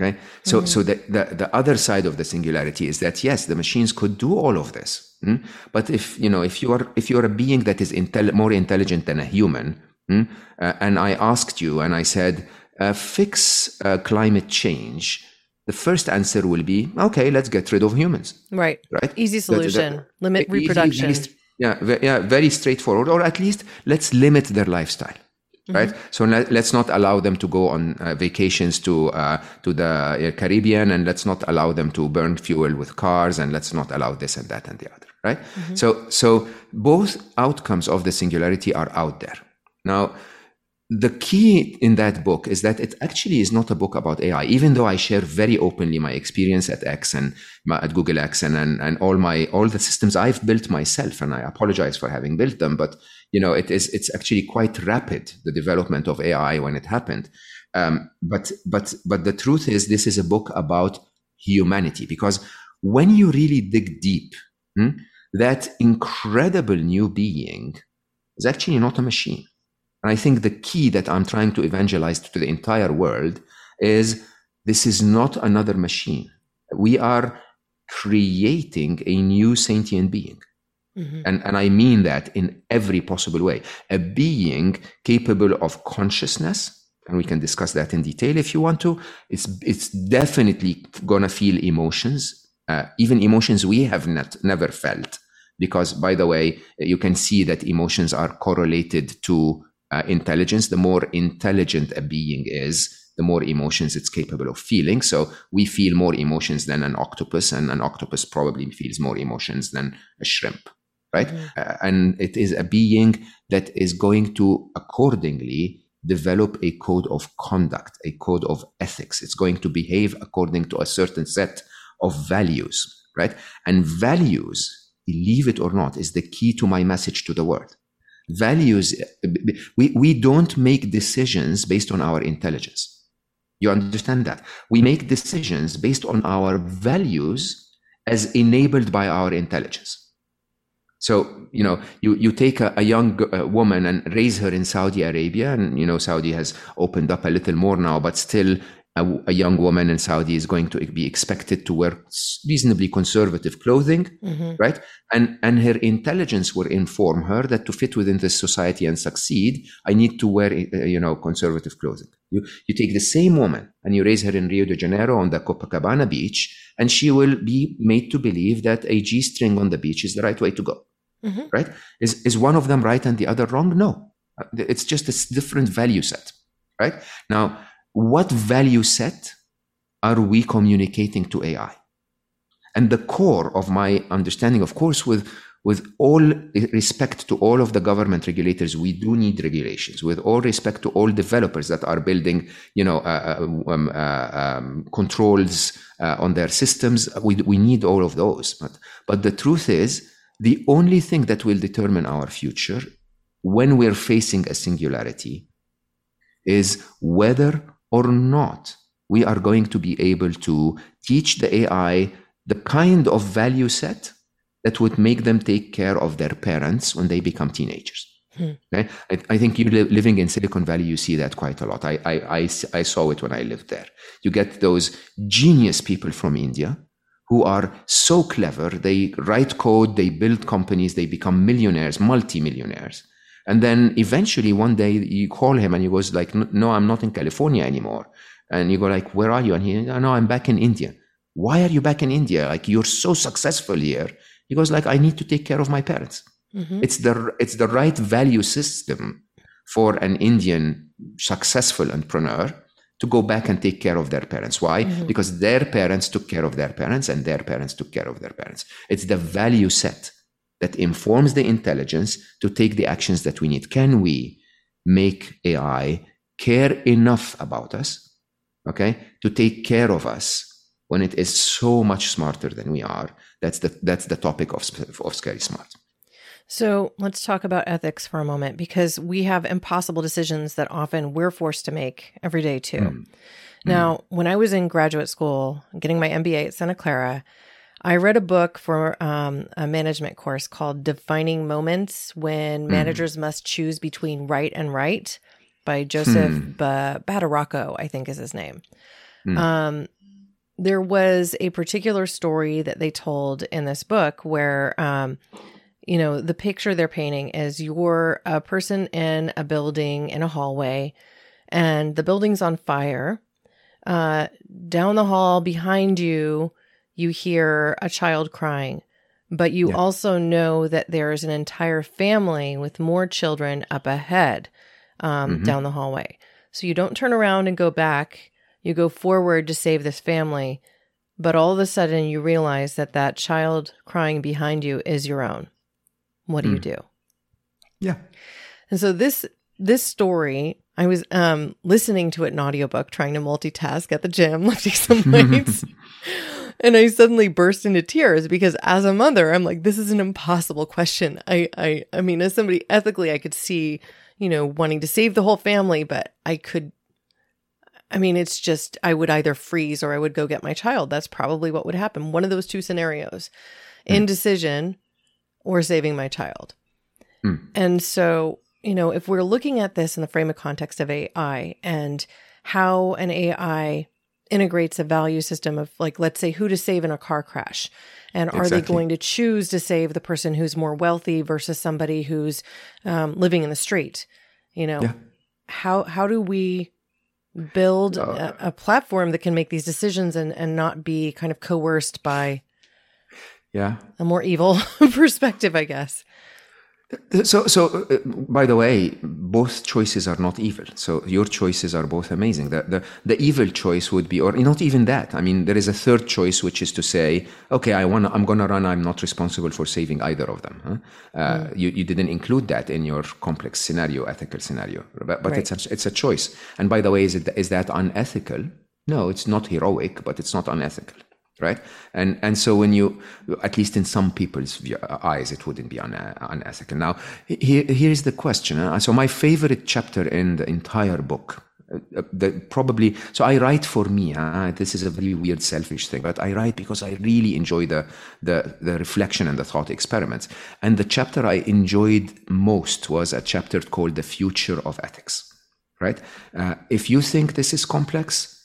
Okay. So, mm-hmm. so the, the, the, other side of the singularity is that yes, the machines could do all of this. Mm? But if, you know, if you are, if you are a being that is intel- more intelligent than a human, mm? uh, and I asked you and I said, uh, fix uh, climate change, the first answer will be, okay, let's get rid of humans. Right. Right. Easy solution. The, the, Limit reproduction. Easy, yeah, yeah, very straightforward. Or at least let's limit their lifestyle right? Mm-hmm. So let, us not allow them to go on uh, vacations to uh, to the uh, Caribbean, and let's not allow them to burn fuel with cars, and let's not allow this and that and the other, right? Mm-hmm. So so both outcomes of the singularity are out there. Now, the key in that book is that it actually is not a book about AI, even though I share very openly my experience at X and my, at Google X and, and, and all my, all the systems I've built myself. And I apologize for having built them, but you know, it is, it's actually quite rapid, the development of AI when it happened. Um, but, but, but the truth is this is a book about humanity because when you really dig deep, hmm, that incredible new being is actually not a machine and I think the key that I'm trying to evangelize to the entire world is this is not another machine. We are creating a new sentient being. Mm-hmm. And, and I mean that in every possible way. A being capable of consciousness, and we can discuss that in detail if you want to. It's, it's definitely going to feel emotions, uh, even emotions we have not, never felt. Because, by the way, you can see that emotions are correlated to uh, intelligence, the more intelligent a being is, the more emotions it's capable of feeling. So we feel more emotions than an octopus, and an octopus probably feels more emotions than a shrimp, right? Mm-hmm. Uh, and it is a being that is going to accordingly develop a code of conduct, a code of ethics. It's going to behave according to a certain set of values, right? And values, believe it or not, is the key to my message to the world. Values, we, we don't make decisions based on our intelligence. You understand that? We make decisions based on our values as enabled by our intelligence. So, you know, you, you take a, a young uh, woman and raise her in Saudi Arabia, and, you know, Saudi has opened up a little more now, but still a, a young woman in Saudi is going to be expected to wear reasonably conservative clothing, mm-hmm. right? And, and her intelligence will inform her that to fit within this society and succeed, I need to wear, uh, you know, conservative clothing. You, you take the same woman and you raise her in Rio de Janeiro on the Copacabana beach, and she will be made to believe that a G string on the beach is the right way to go. Mm-hmm. Right? Is, is one of them right and the other wrong? No. It's just a different value set. Right? Now, what value set are we communicating to AI? And the core of my understanding, of course, with with all respect to all of the government regulators, we do need regulations. With all respect to all developers that are building, you know, uh, uh um, uh, um, controls uh, on their systems, we, we need all of those. But but the truth is, the only thing that will determine our future when we're facing a singularity is whether or not we are going to be able to teach the AI the kind of value set that would make them take care of their parents when they become teenagers. Hmm. Okay? I, I, think you li- living in Silicon Valley, you see that quite a lot. I, I, I, I saw it when I lived there. You get those genius people from India who are so clever. They write code, they build companies, they become millionaires, multimillionaires. And then eventually one day you call him and he goes like, no, I'm not in California anymore. And you go like, where are you? And he, goes, no, I'm back in India. Why are you back in India? Like you're so successful here. He goes like, I need to take care of my parents. Mm-hmm. It's the, it's the right value system for an Indian successful entrepreneur to go back and take care of their parents. Why? Mm-hmm. Because their parents took care of their parents and their parents took care of their parents. It's the value set that informs the intelligence to take the actions that we need. Can we make AI care enough about us, okay, to take care of us when it is so much smarter than we are? That's the that's the topic of of scary smart. So let's talk about ethics for a moment because we have impossible decisions that often we're forced to make every day too. Mm. Now, mm. when I was in graduate school, getting my MBA at Santa Clara, I read a book for um, a management course called Defining Moments When mm. Managers Must Choose Between Right and Right by Joseph hmm. ba- I think is his name. Mm. Um, there was a particular story that they told in this book where, um, you know, the picture they're painting is you're a person in a building in a hallway and the building's on fire. Uh, down the hall behind you, you hear a child crying, but you yeah. also know that there's an entire family with more children up ahead um, mm-hmm. down the hallway. So you don't turn around and go back. You go forward to save this family, but all of a sudden you realize that that child crying behind you is your own. What do mm. you do? Yeah. And so this this story, I was um, listening to it in audiobook, trying to multitask at the gym, (laughs) lifting some (laughs) weights. And I suddenly burst into tears because as a mother, I'm like, this is an impossible question. I, I, I mean, as somebody ethically, I could see, you know, wanting to save the whole family, but I could, I mean, it's just, I would either freeze or I would go get my child. That's probably what would happen. One of those two scenarios, mm. indecision or saving my child. Mm. And so, you know, if we're looking at this in the frame of context of AI and how an AI integrates a value system of like let's say who to save in a car crash and are exactly. they going to choose to save the person who's more wealthy versus somebody who's um, living in the street you know yeah. how how do we build uh, a, a, platform that can make these decisions and and not be kind of coerced by yeah a more evil (laughs) perspective i guess So, so uh, by the way, both choices are not evil. So your choices are both amazing. The, the, the evil choice would be, or not even that. I mean, there is a third choice, which is to say, okay, I want, I'm going to run. I'm not responsible for saving either of them. Huh? Uh, mm. you, you didn't include that in your complex scenario, ethical scenario, but, but right. it's a, it's a choice. And by the way, is it is that unethical? No, it's not heroic, but it's not unethical right? And and so when you at least in some people's eyes it wouldn't be un, unethical. Now here, here's the question uh, so my favorite chapter in the entire book uh, uh, the, probably so i write for me uh, this is a very weird selfish thing but i write because i really enjoy the, the the reflection and the thought experiments. And the chapter i enjoyed most was a chapter called the future of ethics right? Uh, if you think this is complex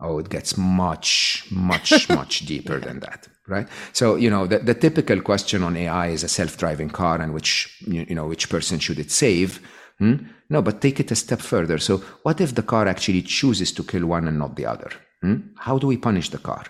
oh it gets much much (laughs) much deeper than that right? So you know the, the typical question on ai is a self-driving car and which you know which person should it save? Hmm? no but take it a step further. So what if the car actually chooses to kill one and not the other? Hmm? how do we punish the car?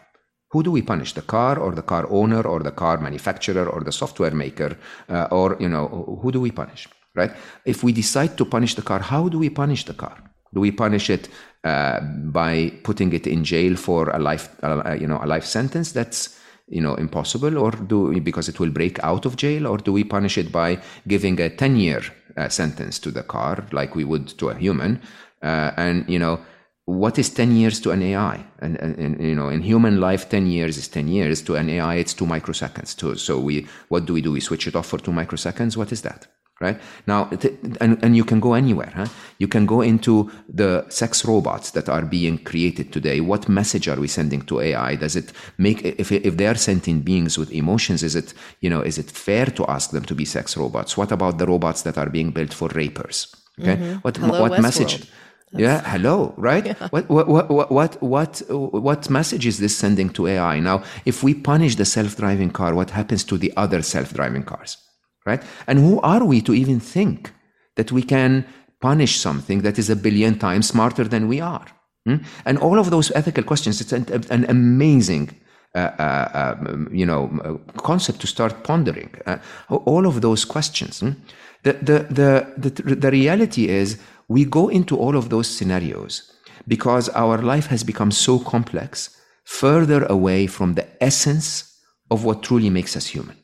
Who do we punish? The car or the car owner or the car manufacturer or the software maker? Uh, or you know who do we punish right? If we decide to punish the car how do we punish the car do we punish it uh, by putting it in jail for a life, uh, you know, a life sentence? That's you know impossible, or do because it will break out of jail, or do we punish it by giving a ten-year uh, sentence to the car, like we would to a human? Uh, and you know, what is 10 years to an AI? And, and, and, you know, in human life, 10 years is 10 years. To an AI, it's two microseconds. So we, what do we do? We switch it off for two microseconds. What is that? Right? Now and, and you can go anywhere huh? you can go into the sex robots that are being created today. What message are we sending to ai does it make if, if they are sentient beings with emotions is it you know is it fair to ask them to be sex robots? What about the robots that are being built for rapers? Okay? Mm-hmm. what hello, what message? That's... yeah hello right? (laughs) Yeah. What, what what what what what message is this sending to ai now if we punish the self-driving car what happens to the other self-driving cars right? And who are we to even think that we can punish something that is a billion times smarter than we are? Hmm? And all of those ethical questions, it's an, an amazing uh, uh, um, you know, uh, concept to start pondering. Uh, all of those questions. Hmm? The, the, the, the, the reality is we go into all of those scenarios because our life has become so complex, further away from the essence of what truly makes us human.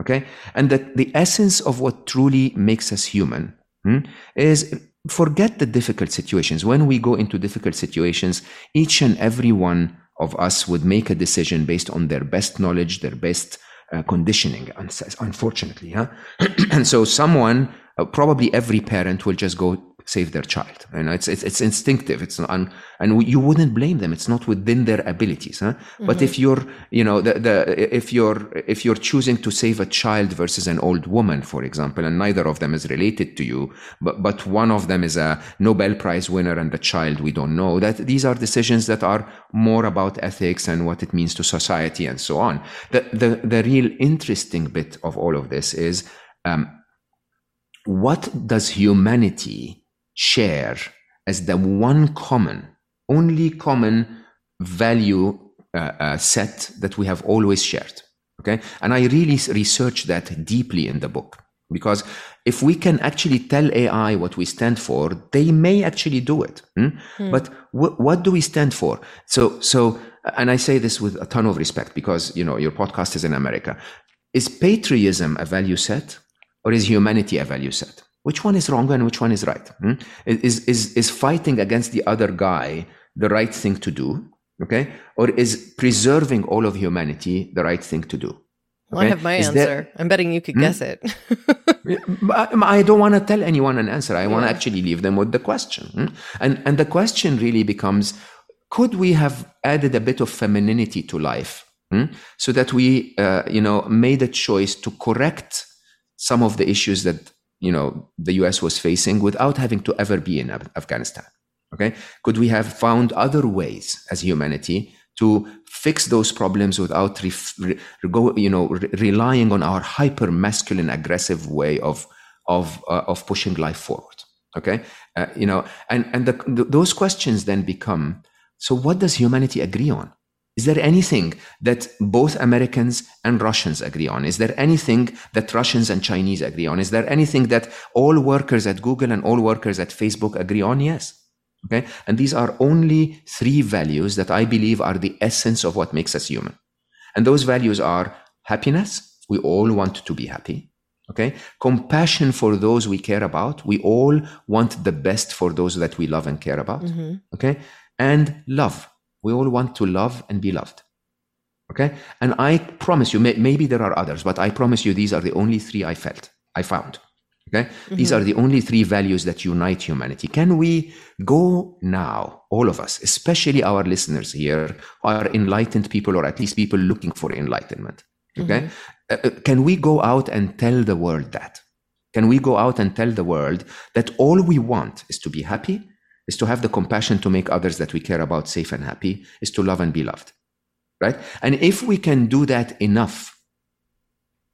Okay. And that the essence of what truly makes us human hmm, is forget the difficult situations. When we go into difficult situations, each and every one of us would make a decision based on their best knowledge, their best uh, conditioning, unfortunately. Huh? (clears throat) and so someone, uh, probably every parent will just go save their child. You know, it's, it's, it's instinctive. It's un, and you wouldn't blame them. It's not within their abilities. Huh? Mm-hmm. But if you're, you know, the, the, if you're, if you're choosing to save a child versus an old woman, for example, and neither of them is related to you, but, but one of them is a Nobel Prize winner and the child we don't know, that these are decisions that are more about ethics and what it means to society and so on. The, the, the real interesting bit of all of this is, um, what does humanity share as the one common, only common value uh, uh, set that we have always shared. Okay. And I really researched that deeply in the book because if we can actually tell AI what we stand for, they may actually do it. Hmm? Hmm. But w- what do we stand for? So, so, and I say this with a ton of respect because, you know, your podcast is in America. Is patriotism a value set or is humanity a value set? Which one is wrong and which one is right? Hmm? Is, is, is fighting against the other guy the right thing to do? Okay. Or is preserving all of humanity the right thing to do? Okay? Well, I have my is answer. There... I'm betting you could hmm? guess it. (laughs) I don't want to tell anyone an answer. I want to actually leave them with the question. Hmm? And, and the question really becomes, could we have added a bit of femininity to life hmm? so that we, uh, you know, made a choice to correct some of the issues that you know the US was facing without having to ever be in Afghanistan. Okay, could we have found other ways as humanity to fix those problems without re- go, you know re- relying on our hyper masculine aggressive way of of uh, of pushing life forward? Okay, uh, you know, and and the, those questions then become: so what does humanity agree on? Is there anything that both Americans and Russians agree on? Is there anything that Russians and Chinese agree on? Is there anything that all workers at Google and all workers at Facebook agree on? Yes. Okay. And these are only three values that I believe are the essence of what makes us human. And those values are happiness. We all want to be happy. Okay. Compassion for those we care about. We all want the best for those that we love and care about. Mm-hmm. Okay. And love we all want to love and be loved. Okay. And I promise you, may, maybe there are others, but I promise you, these are the only three I felt, I found. Okay. Mm-hmm. These are the only three values that unite humanity. Can we go now, all of us, especially our listeners here, are enlightened people or at least people looking for enlightenment? Okay. Mm-hmm. Uh, uh, can we go out and tell the world that? Can we go out and tell the world that all we want is to be happy is to have the compassion to make others that we care about safe and happy, is to love and be loved. Right? And if we can do that enough,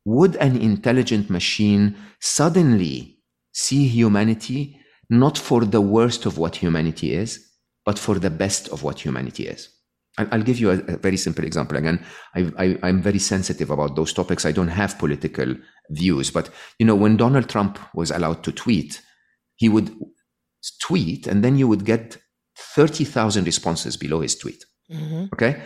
would an intelligent machine suddenly see humanity not for the worst of what humanity is, but for the best of what humanity is? I'll give you a, very simple example. Again, I, am very sensitive about those topics. I don't have political views, but you know, when Donald Trump was allowed to tweet, he would tweet, and then you would get 30,000 responses below his tweet. Mm-hmm. Okay?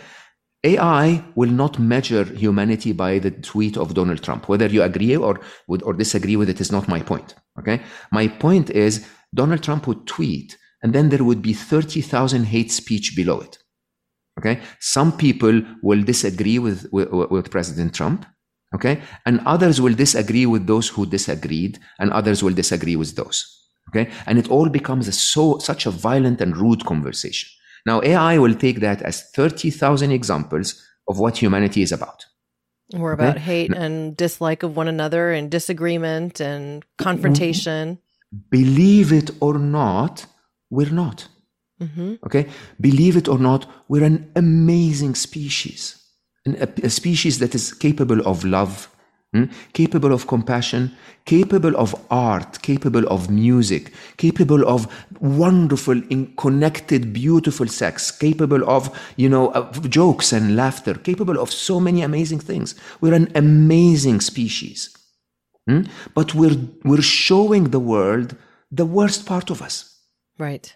AI will not measure humanity by the tweet of Donald Trump. Whether you agree or would or disagree with it is not my point. Okay? My point is Donald Trump would tweet and then there would be 30,000 hate speech below it. Okay? Some people will disagree with, with, with President Trump. Okay? And others will disagree with those who disagreed and others will disagree with those. Okay. And it all becomes a so, such a violent and rude conversation. Now, AI will take that as 30,000 examples of what humanity is about. We're about okay? hate and dislike of one another and disagreement and confrontation. Believe it or not, we're not. Mm-hmm. Okay. Believe it or not, we're an amazing species, a, a species that is capable of love, Hmm? Capable of compassion, capable of art, capable of music, capable of wonderful, connected, beautiful sex, capable of, you know, of jokes and laughter, capable of so many amazing things. We're an amazing species. Hmm? But we're, we're showing the world the worst part of us. Right.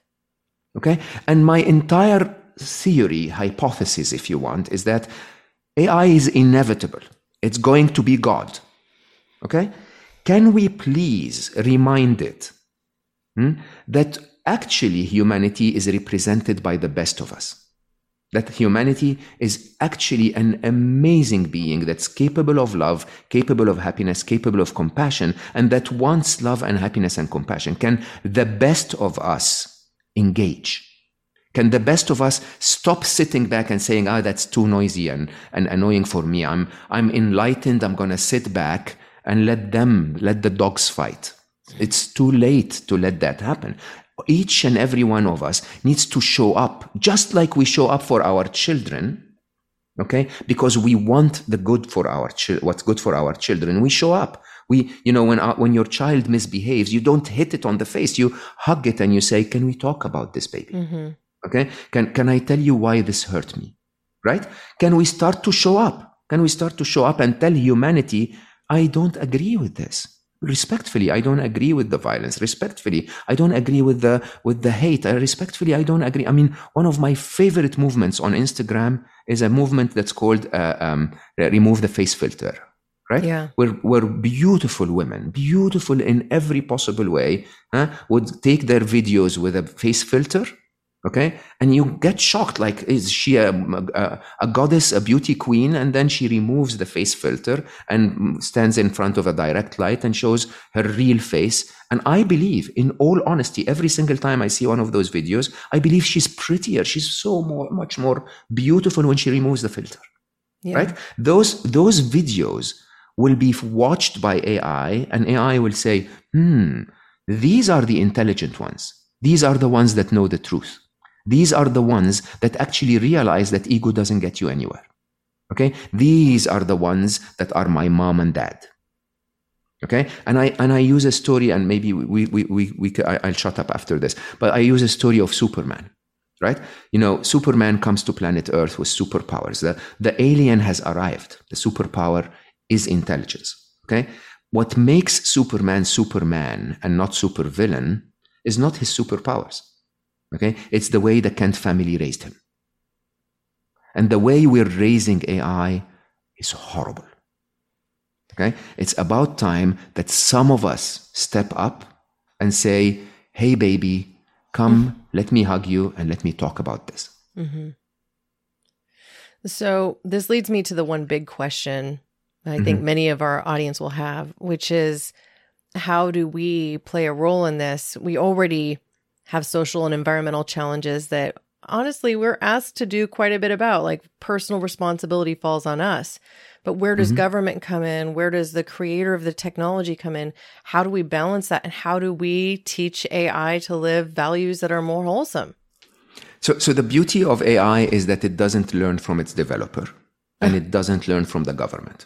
Okay. And my entire theory, hypothesis, if you want, is that AI is inevitable. It's going to be God. Okay? Can we please remind it hmm, that actually humanity is represented by the best of us? That humanity is actually an amazing being that's capable of love, capable of happiness, capable of compassion, and that wants love and happiness and compassion. Can the best of us engage? Can the best of us stop sitting back and saying, ah, that's too noisy and, and annoying for me. I'm, I'm enlightened. I'm going to sit back and let them, let the dogs fight. It's too late to let that happen. Each and every one of us needs to show up just like we show up for our children. Okay. Because we want the good for our children, what's good for our children. We show up. We, you know, when, our, when your child misbehaves, you don't hit it on the face. You hug it and you say, can we talk about this baby? Mm-hmm. Okay. Can, can I tell you why this hurt me? Right? Can we start to show up? Can we start to show up and tell humanity, I don't agree with this? Respectfully, I don't agree with the violence. Respectfully, I don't agree with the, with the hate. I respectfully, I don't agree. I mean, one of my favorite movements on Instagram is a movement that's called, uh, um, remove the face filter right? Yeah. We're, we're beautiful women, beautiful in every possible way, huh? would take their videos with a face filter Okay. And you get shocked. Like, is she a, a, a, goddess, a beauty queen? And then she removes the face filter and stands in front of a direct light and shows her real face. And I believe, in all honesty, every single time I see one of those videos, I believe she's prettier. She's so more, much more beautiful when she removes the filter. Yeah. Right. Those, those videos will be watched by AI and AI will say, hmm, these are the intelligent ones. These are the ones that know the truth. These are the ones that actually realize that ego doesn't get you anywhere. Okay. These are the ones that are my mom and dad. Okay. And I, and I use a story and maybe we, we, we, we, I, I'll shut up after this, but I use a story of Superman. right? You know, Superman comes to planet Earth with superpowers. The, the alien has arrived. The superpower is intelligence. Okay. What makes Superman Superman and not supervillain is not his superpowers. Okay. It's the way the Kent family raised him. And the way we're raising AI is horrible. Okay. It's about time that some of us step up and say, Hey, baby, come, mm-hmm. let me hug you and let me talk about this. Mm-hmm. So, this leads me to the one big question I mm-hmm. think many of our audience will have, which is how do we play a role in this? We already have social and environmental challenges that honestly we're asked to do quite a bit about, like personal responsibility falls on us. But where does mm-hmm. government come in? Where does the creator of the technology come in? How do we balance that? And how do we teach AI to live values that are more wholesome? So, so the beauty of AI is that it doesn't learn from its developer and it doesn't learn from the government.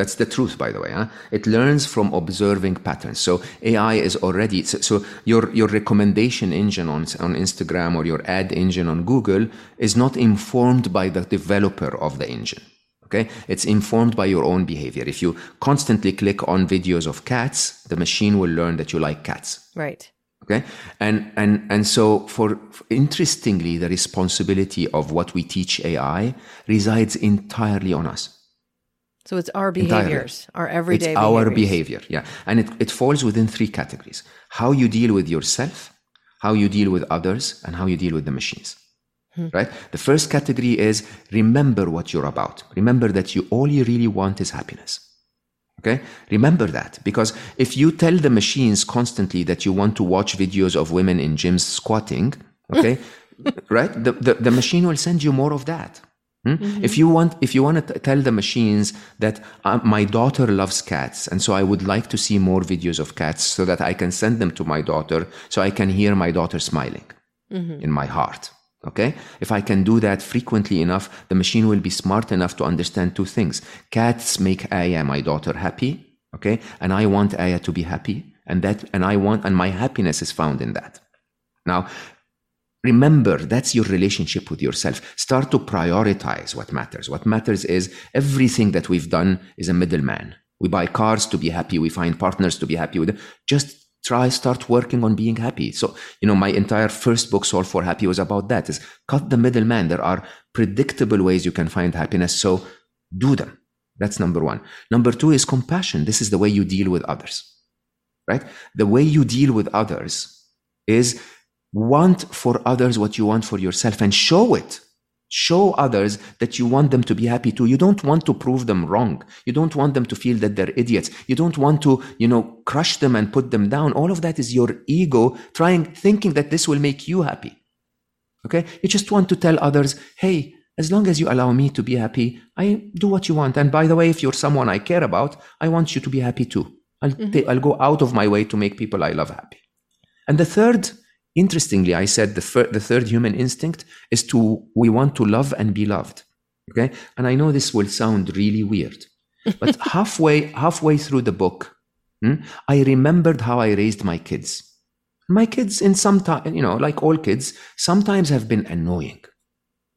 That's the truth, by the way. Huh? It learns from observing patterns. So AI is already so, so, your your recommendation engine on on Instagram or your ad engine on Google is not informed by the developer of the engine. Okay, it's informed by your own behavior. If you constantly click on videos of cats, the machine will learn that you like cats. Right. Okay, and and and so for interestingly, the responsibility of what we teach AI resides entirely on us. So it's our behaviors, Entirely. our everyday it's our behavior, yeah. And it, it falls within three categories how you deal with yourself, how you deal with others, and how you deal with the machines. Hmm. Right? The first category is remember what you're about. Remember that you all you really want is happiness. Okay? Remember that because if you tell the machines constantly that you want to watch videos of women in gyms squatting, (laughs) okay, right? The, the, the machine will send you more of that. Hmm? Mm-hmm. If you want, if you want to tell the machines that uh, my daughter loves cats, and so I would like to see more videos of cats, so that I can send them to my daughter, so I can hear my daughter smiling mm-hmm. in my heart. Okay, if I can do that frequently enough, the machine will be smart enough to understand two things: cats make Aya, my daughter, happy. Okay, and I want Aya to be happy, and that, and I want, and my happiness is found in that. Now, Remember, that's your relationship with yourself. Start to prioritize what matters. What matters is everything that we've done is a middleman. We buy cars to be happy. We find partners to be happy with. Just try, start working on being happy. So, you know, my entire first book, Solve for Happy, was about that is cut the middleman. There are predictable ways you can find happiness. So do them. That's number one. Number two is compassion. This is the way you deal with others, right? The way you deal with others is want for others what you want for yourself and show it. Show others that you want them to be happy too. You don't want to prove them wrong. You don't want them to feel that they're idiots. You don't want to, you know, crush them and put them down. All of that is your ego trying, thinking that this will make you happy. Okay. You just want to tell others, Hey, as long as you allow me to be happy, I do what you want. And by the way, if you're someone I care about, I want you to be happy too. I'll, mm-hmm. t- I'll go out of my way to make people I love happy. And the third Interestingly, I said the, fir- the third human instinct is to, we want to love and be loved. Okay. And I know this will sound really weird, but (laughs) halfway, halfway through the book, hmm, I remembered how I raised my kids. My kids, in some time, you know, like all kids, sometimes have been annoying.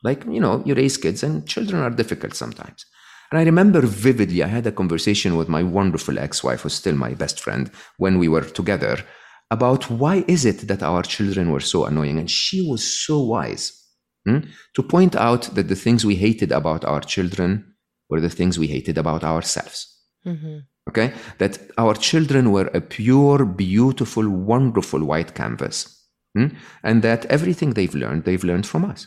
Like, you know, you raise kids and children are difficult sometimes. And I remember vividly, I had a conversation with my wonderful ex wife, who's still my best friend, when we were together about why is it that our children were so annoying and she was so wise hmm, to point out that the things we hated about our children were the things we hated about ourselves mm-hmm. okay that our children were a pure beautiful wonderful white canvas hmm, and that everything they've learned they've learned from us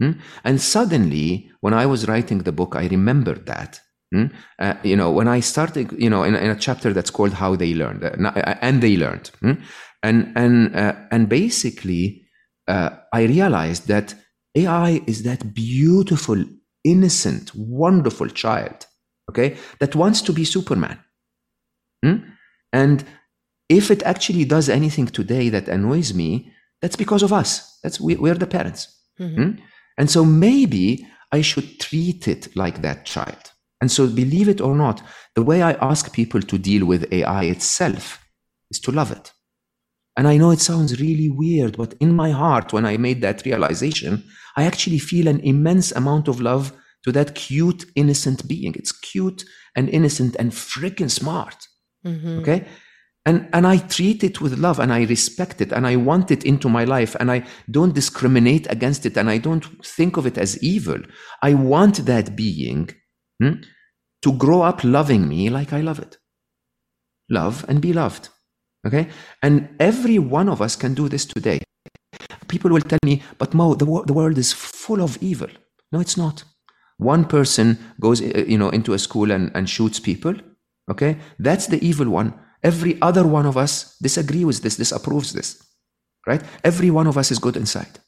hmm. and suddenly when i was writing the book i remembered that Mm? Uh, you know, when I started, you know, in, in, a chapter that's called "How They Learned," uh, uh and they learned, mm? and and uh, and basically, uh, I realized that AI is that beautiful, innocent, wonderful child, okay, that wants to be Superman, mm? and if it actually does anything today that annoys me, that's because of us. That's we, we're the parents, mm-hmm. and so maybe I should treat it like that child and so, believe it or not, the way I ask people to deal with AI itself is to love it. And I know it sounds really weird, but in my heart, when I made that realization, I actually feel an immense amount of love to that cute, innocent being. It's cute and innocent and freaking smart. Mm-hmm. Okay. And, and I treat it with love and I respect it and I want it into my life and I don't discriminate against it and I don't think of it as evil. I want that being to grow up loving me like I love it. Love and be loved. Okay. And every one of us can do this today. People will tell me, but Mo, the, the world is full of evil. No, it's not. One person goes, uh, you know, into a school and, and shoots people. Okay. That's the evil one. Every other one of us disagree with this, disapproves this. Right. Every one of us is good inside.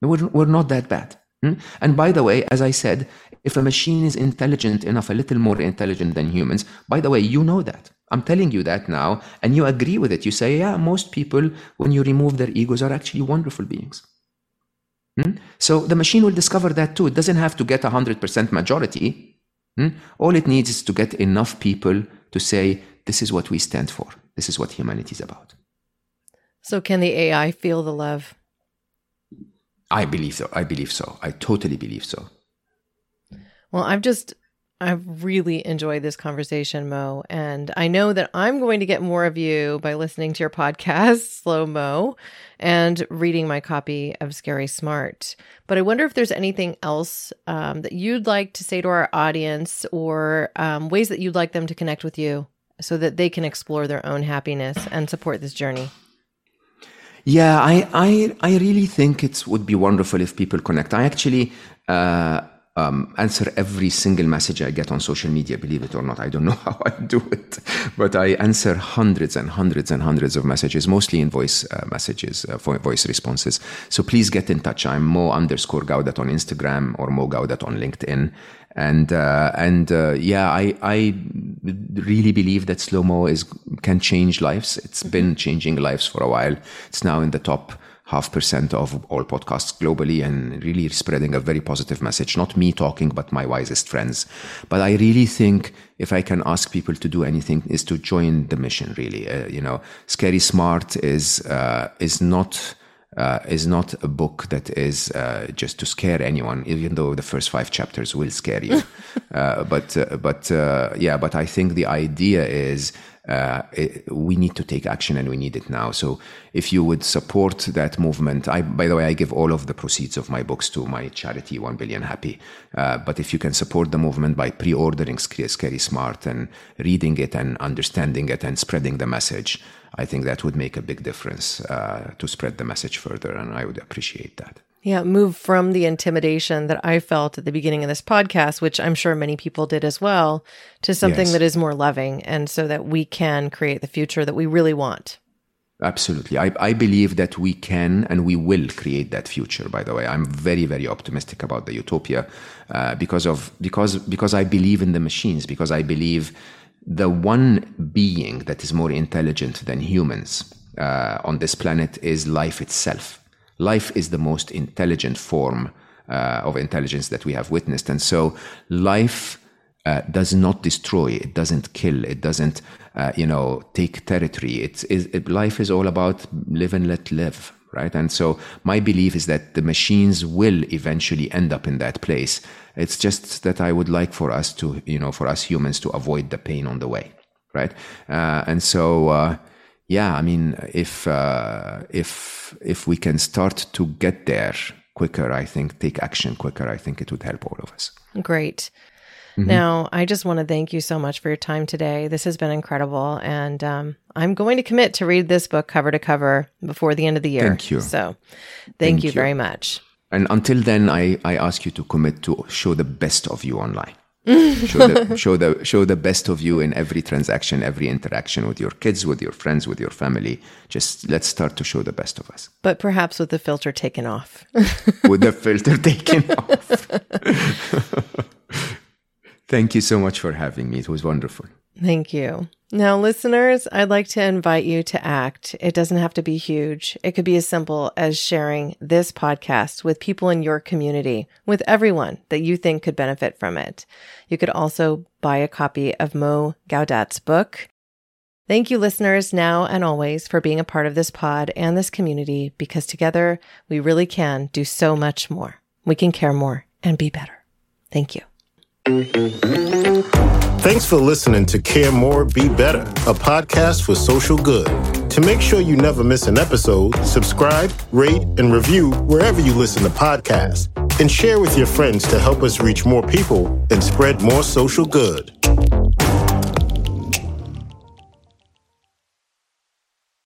We're, we're not that bad. Hmm? And by the way, as I said, if a machine is intelligent enough, a little more intelligent than humans, by the way, you know that. I'm telling you that now, and you agree with it. You say, yeah, most people, when you remove their egos, are actually wonderful beings. Hmm? So the machine will discover that too. It doesn't have to get a 100% majority. Hmm? All it needs is to get enough people to say, this is what we stand for. This is what humanity is about. So, can the AI feel the love? I believe so. I believe so. I totally believe so. Well, I've just I've really enjoyed this conversation, Mo. And I know that I'm going to get more of you by listening to your podcast, (laughs) Slo Mo, and reading my copy of Scary Smart. But I wonder if there's anything else um, that you'd like to say to our audience or um, ways that you'd like them to connect with you so that they can explore their own happiness and support this journey. Yeah, I, I, I really think it would be wonderful if people connect. I actually, uh, um, answer every single message I get on social media, believe it or not. I don't know (laughs) how I do it, but I answer hundreds and hundreds and hundreds of messages, mostly in voice uh, messages, uh, voice responses. So please get in touch. I'm Mo underscore Gawdat on Instagram or Mo Gawdat on LinkedIn. And, uh, and, uh, yeah, I, I really believe that Slo Mo is, can change lives. It's been changing lives for a while. It's now in the top half percent of all podcasts globally and really spreading a very positive message. Not me talking, but my wisest friends. But I really think if I can ask people to do anything is to join the mission, really. Uh, you know, Scary Smart is, uh, is not, uh, is not a book that is uh, just to scare anyone, even though the first five chapters will scare you. (laughs) uh, but uh, but uh, yeah, but I think the idea is uh, it, we need to take action and we need it now. So if you would support that movement, I, by the way, I give all of the proceeds of my books to my charity, 1 Billion Happy. Uh, but if you can support the movement by pre-ordering Scary Smart and reading it and understanding it and spreading the message, I think that would make a big difference uh, to spread the message further. And I would appreciate that. Yeah, move from the intimidation that I felt at the beginning of this podcast, which I'm sure many people did as well, to something yes. that is more loving and so that we can create the future that we really want. Absolutely. I, I believe that we can and we will create that future, by the way. I'm very, very optimistic about the utopia uh, because of because because I believe in the machines, because I believe the one being that is more intelligent than humans uh, on this planet is life itself life is the most intelligent form uh, of intelligence that we have witnessed. And so life uh, does not destroy, it doesn't kill, it doesn't, uh, you know, take territory. It's, it, life is all about live and let live, right? And so my belief is that the machines will eventually end up in that place. It's just that I would like for us to, you know, for us humans to avoid the pain on the way, right? Uh, and so, uh, yeah, I mean, if uh, if if we can start to get there quicker, I think take action quicker. I think it would help all of us. Great. Mm-hmm. Now, I just want to thank you so much for your time today. This has been incredible, and um, I'm going to commit to read this book cover to cover before the end of the year. Thank you. So, thank, thank you, you very much. And until then, I, I ask you to commit to show the best of you online show the show the show the best of you in every transaction, every interaction with your kids, with your friends, with your family. Just let's start to show the best of us. But perhaps with the filter taken off. (laughs) with the filter taken off. (laughs) Thank you so much for having me. It was wonderful. Thank you. Now, listeners, I'd like to invite you to act. It doesn't have to be huge. It could be as simple as sharing this podcast with people in your community, with everyone that you think could benefit from it. You could also buy a copy of Mo Gawdat's book. Thank you, listeners, now and always, for being a part of this pod and this community because together we really can do so much more. We can care more and be better. Thank you. Thanks for listening to Care More, Be Better, a podcast for social good. To make sure you never miss an episode, subscribe, rate, and review wherever you listen to podcasts, and share with your friends to help us reach more people and spread more social good.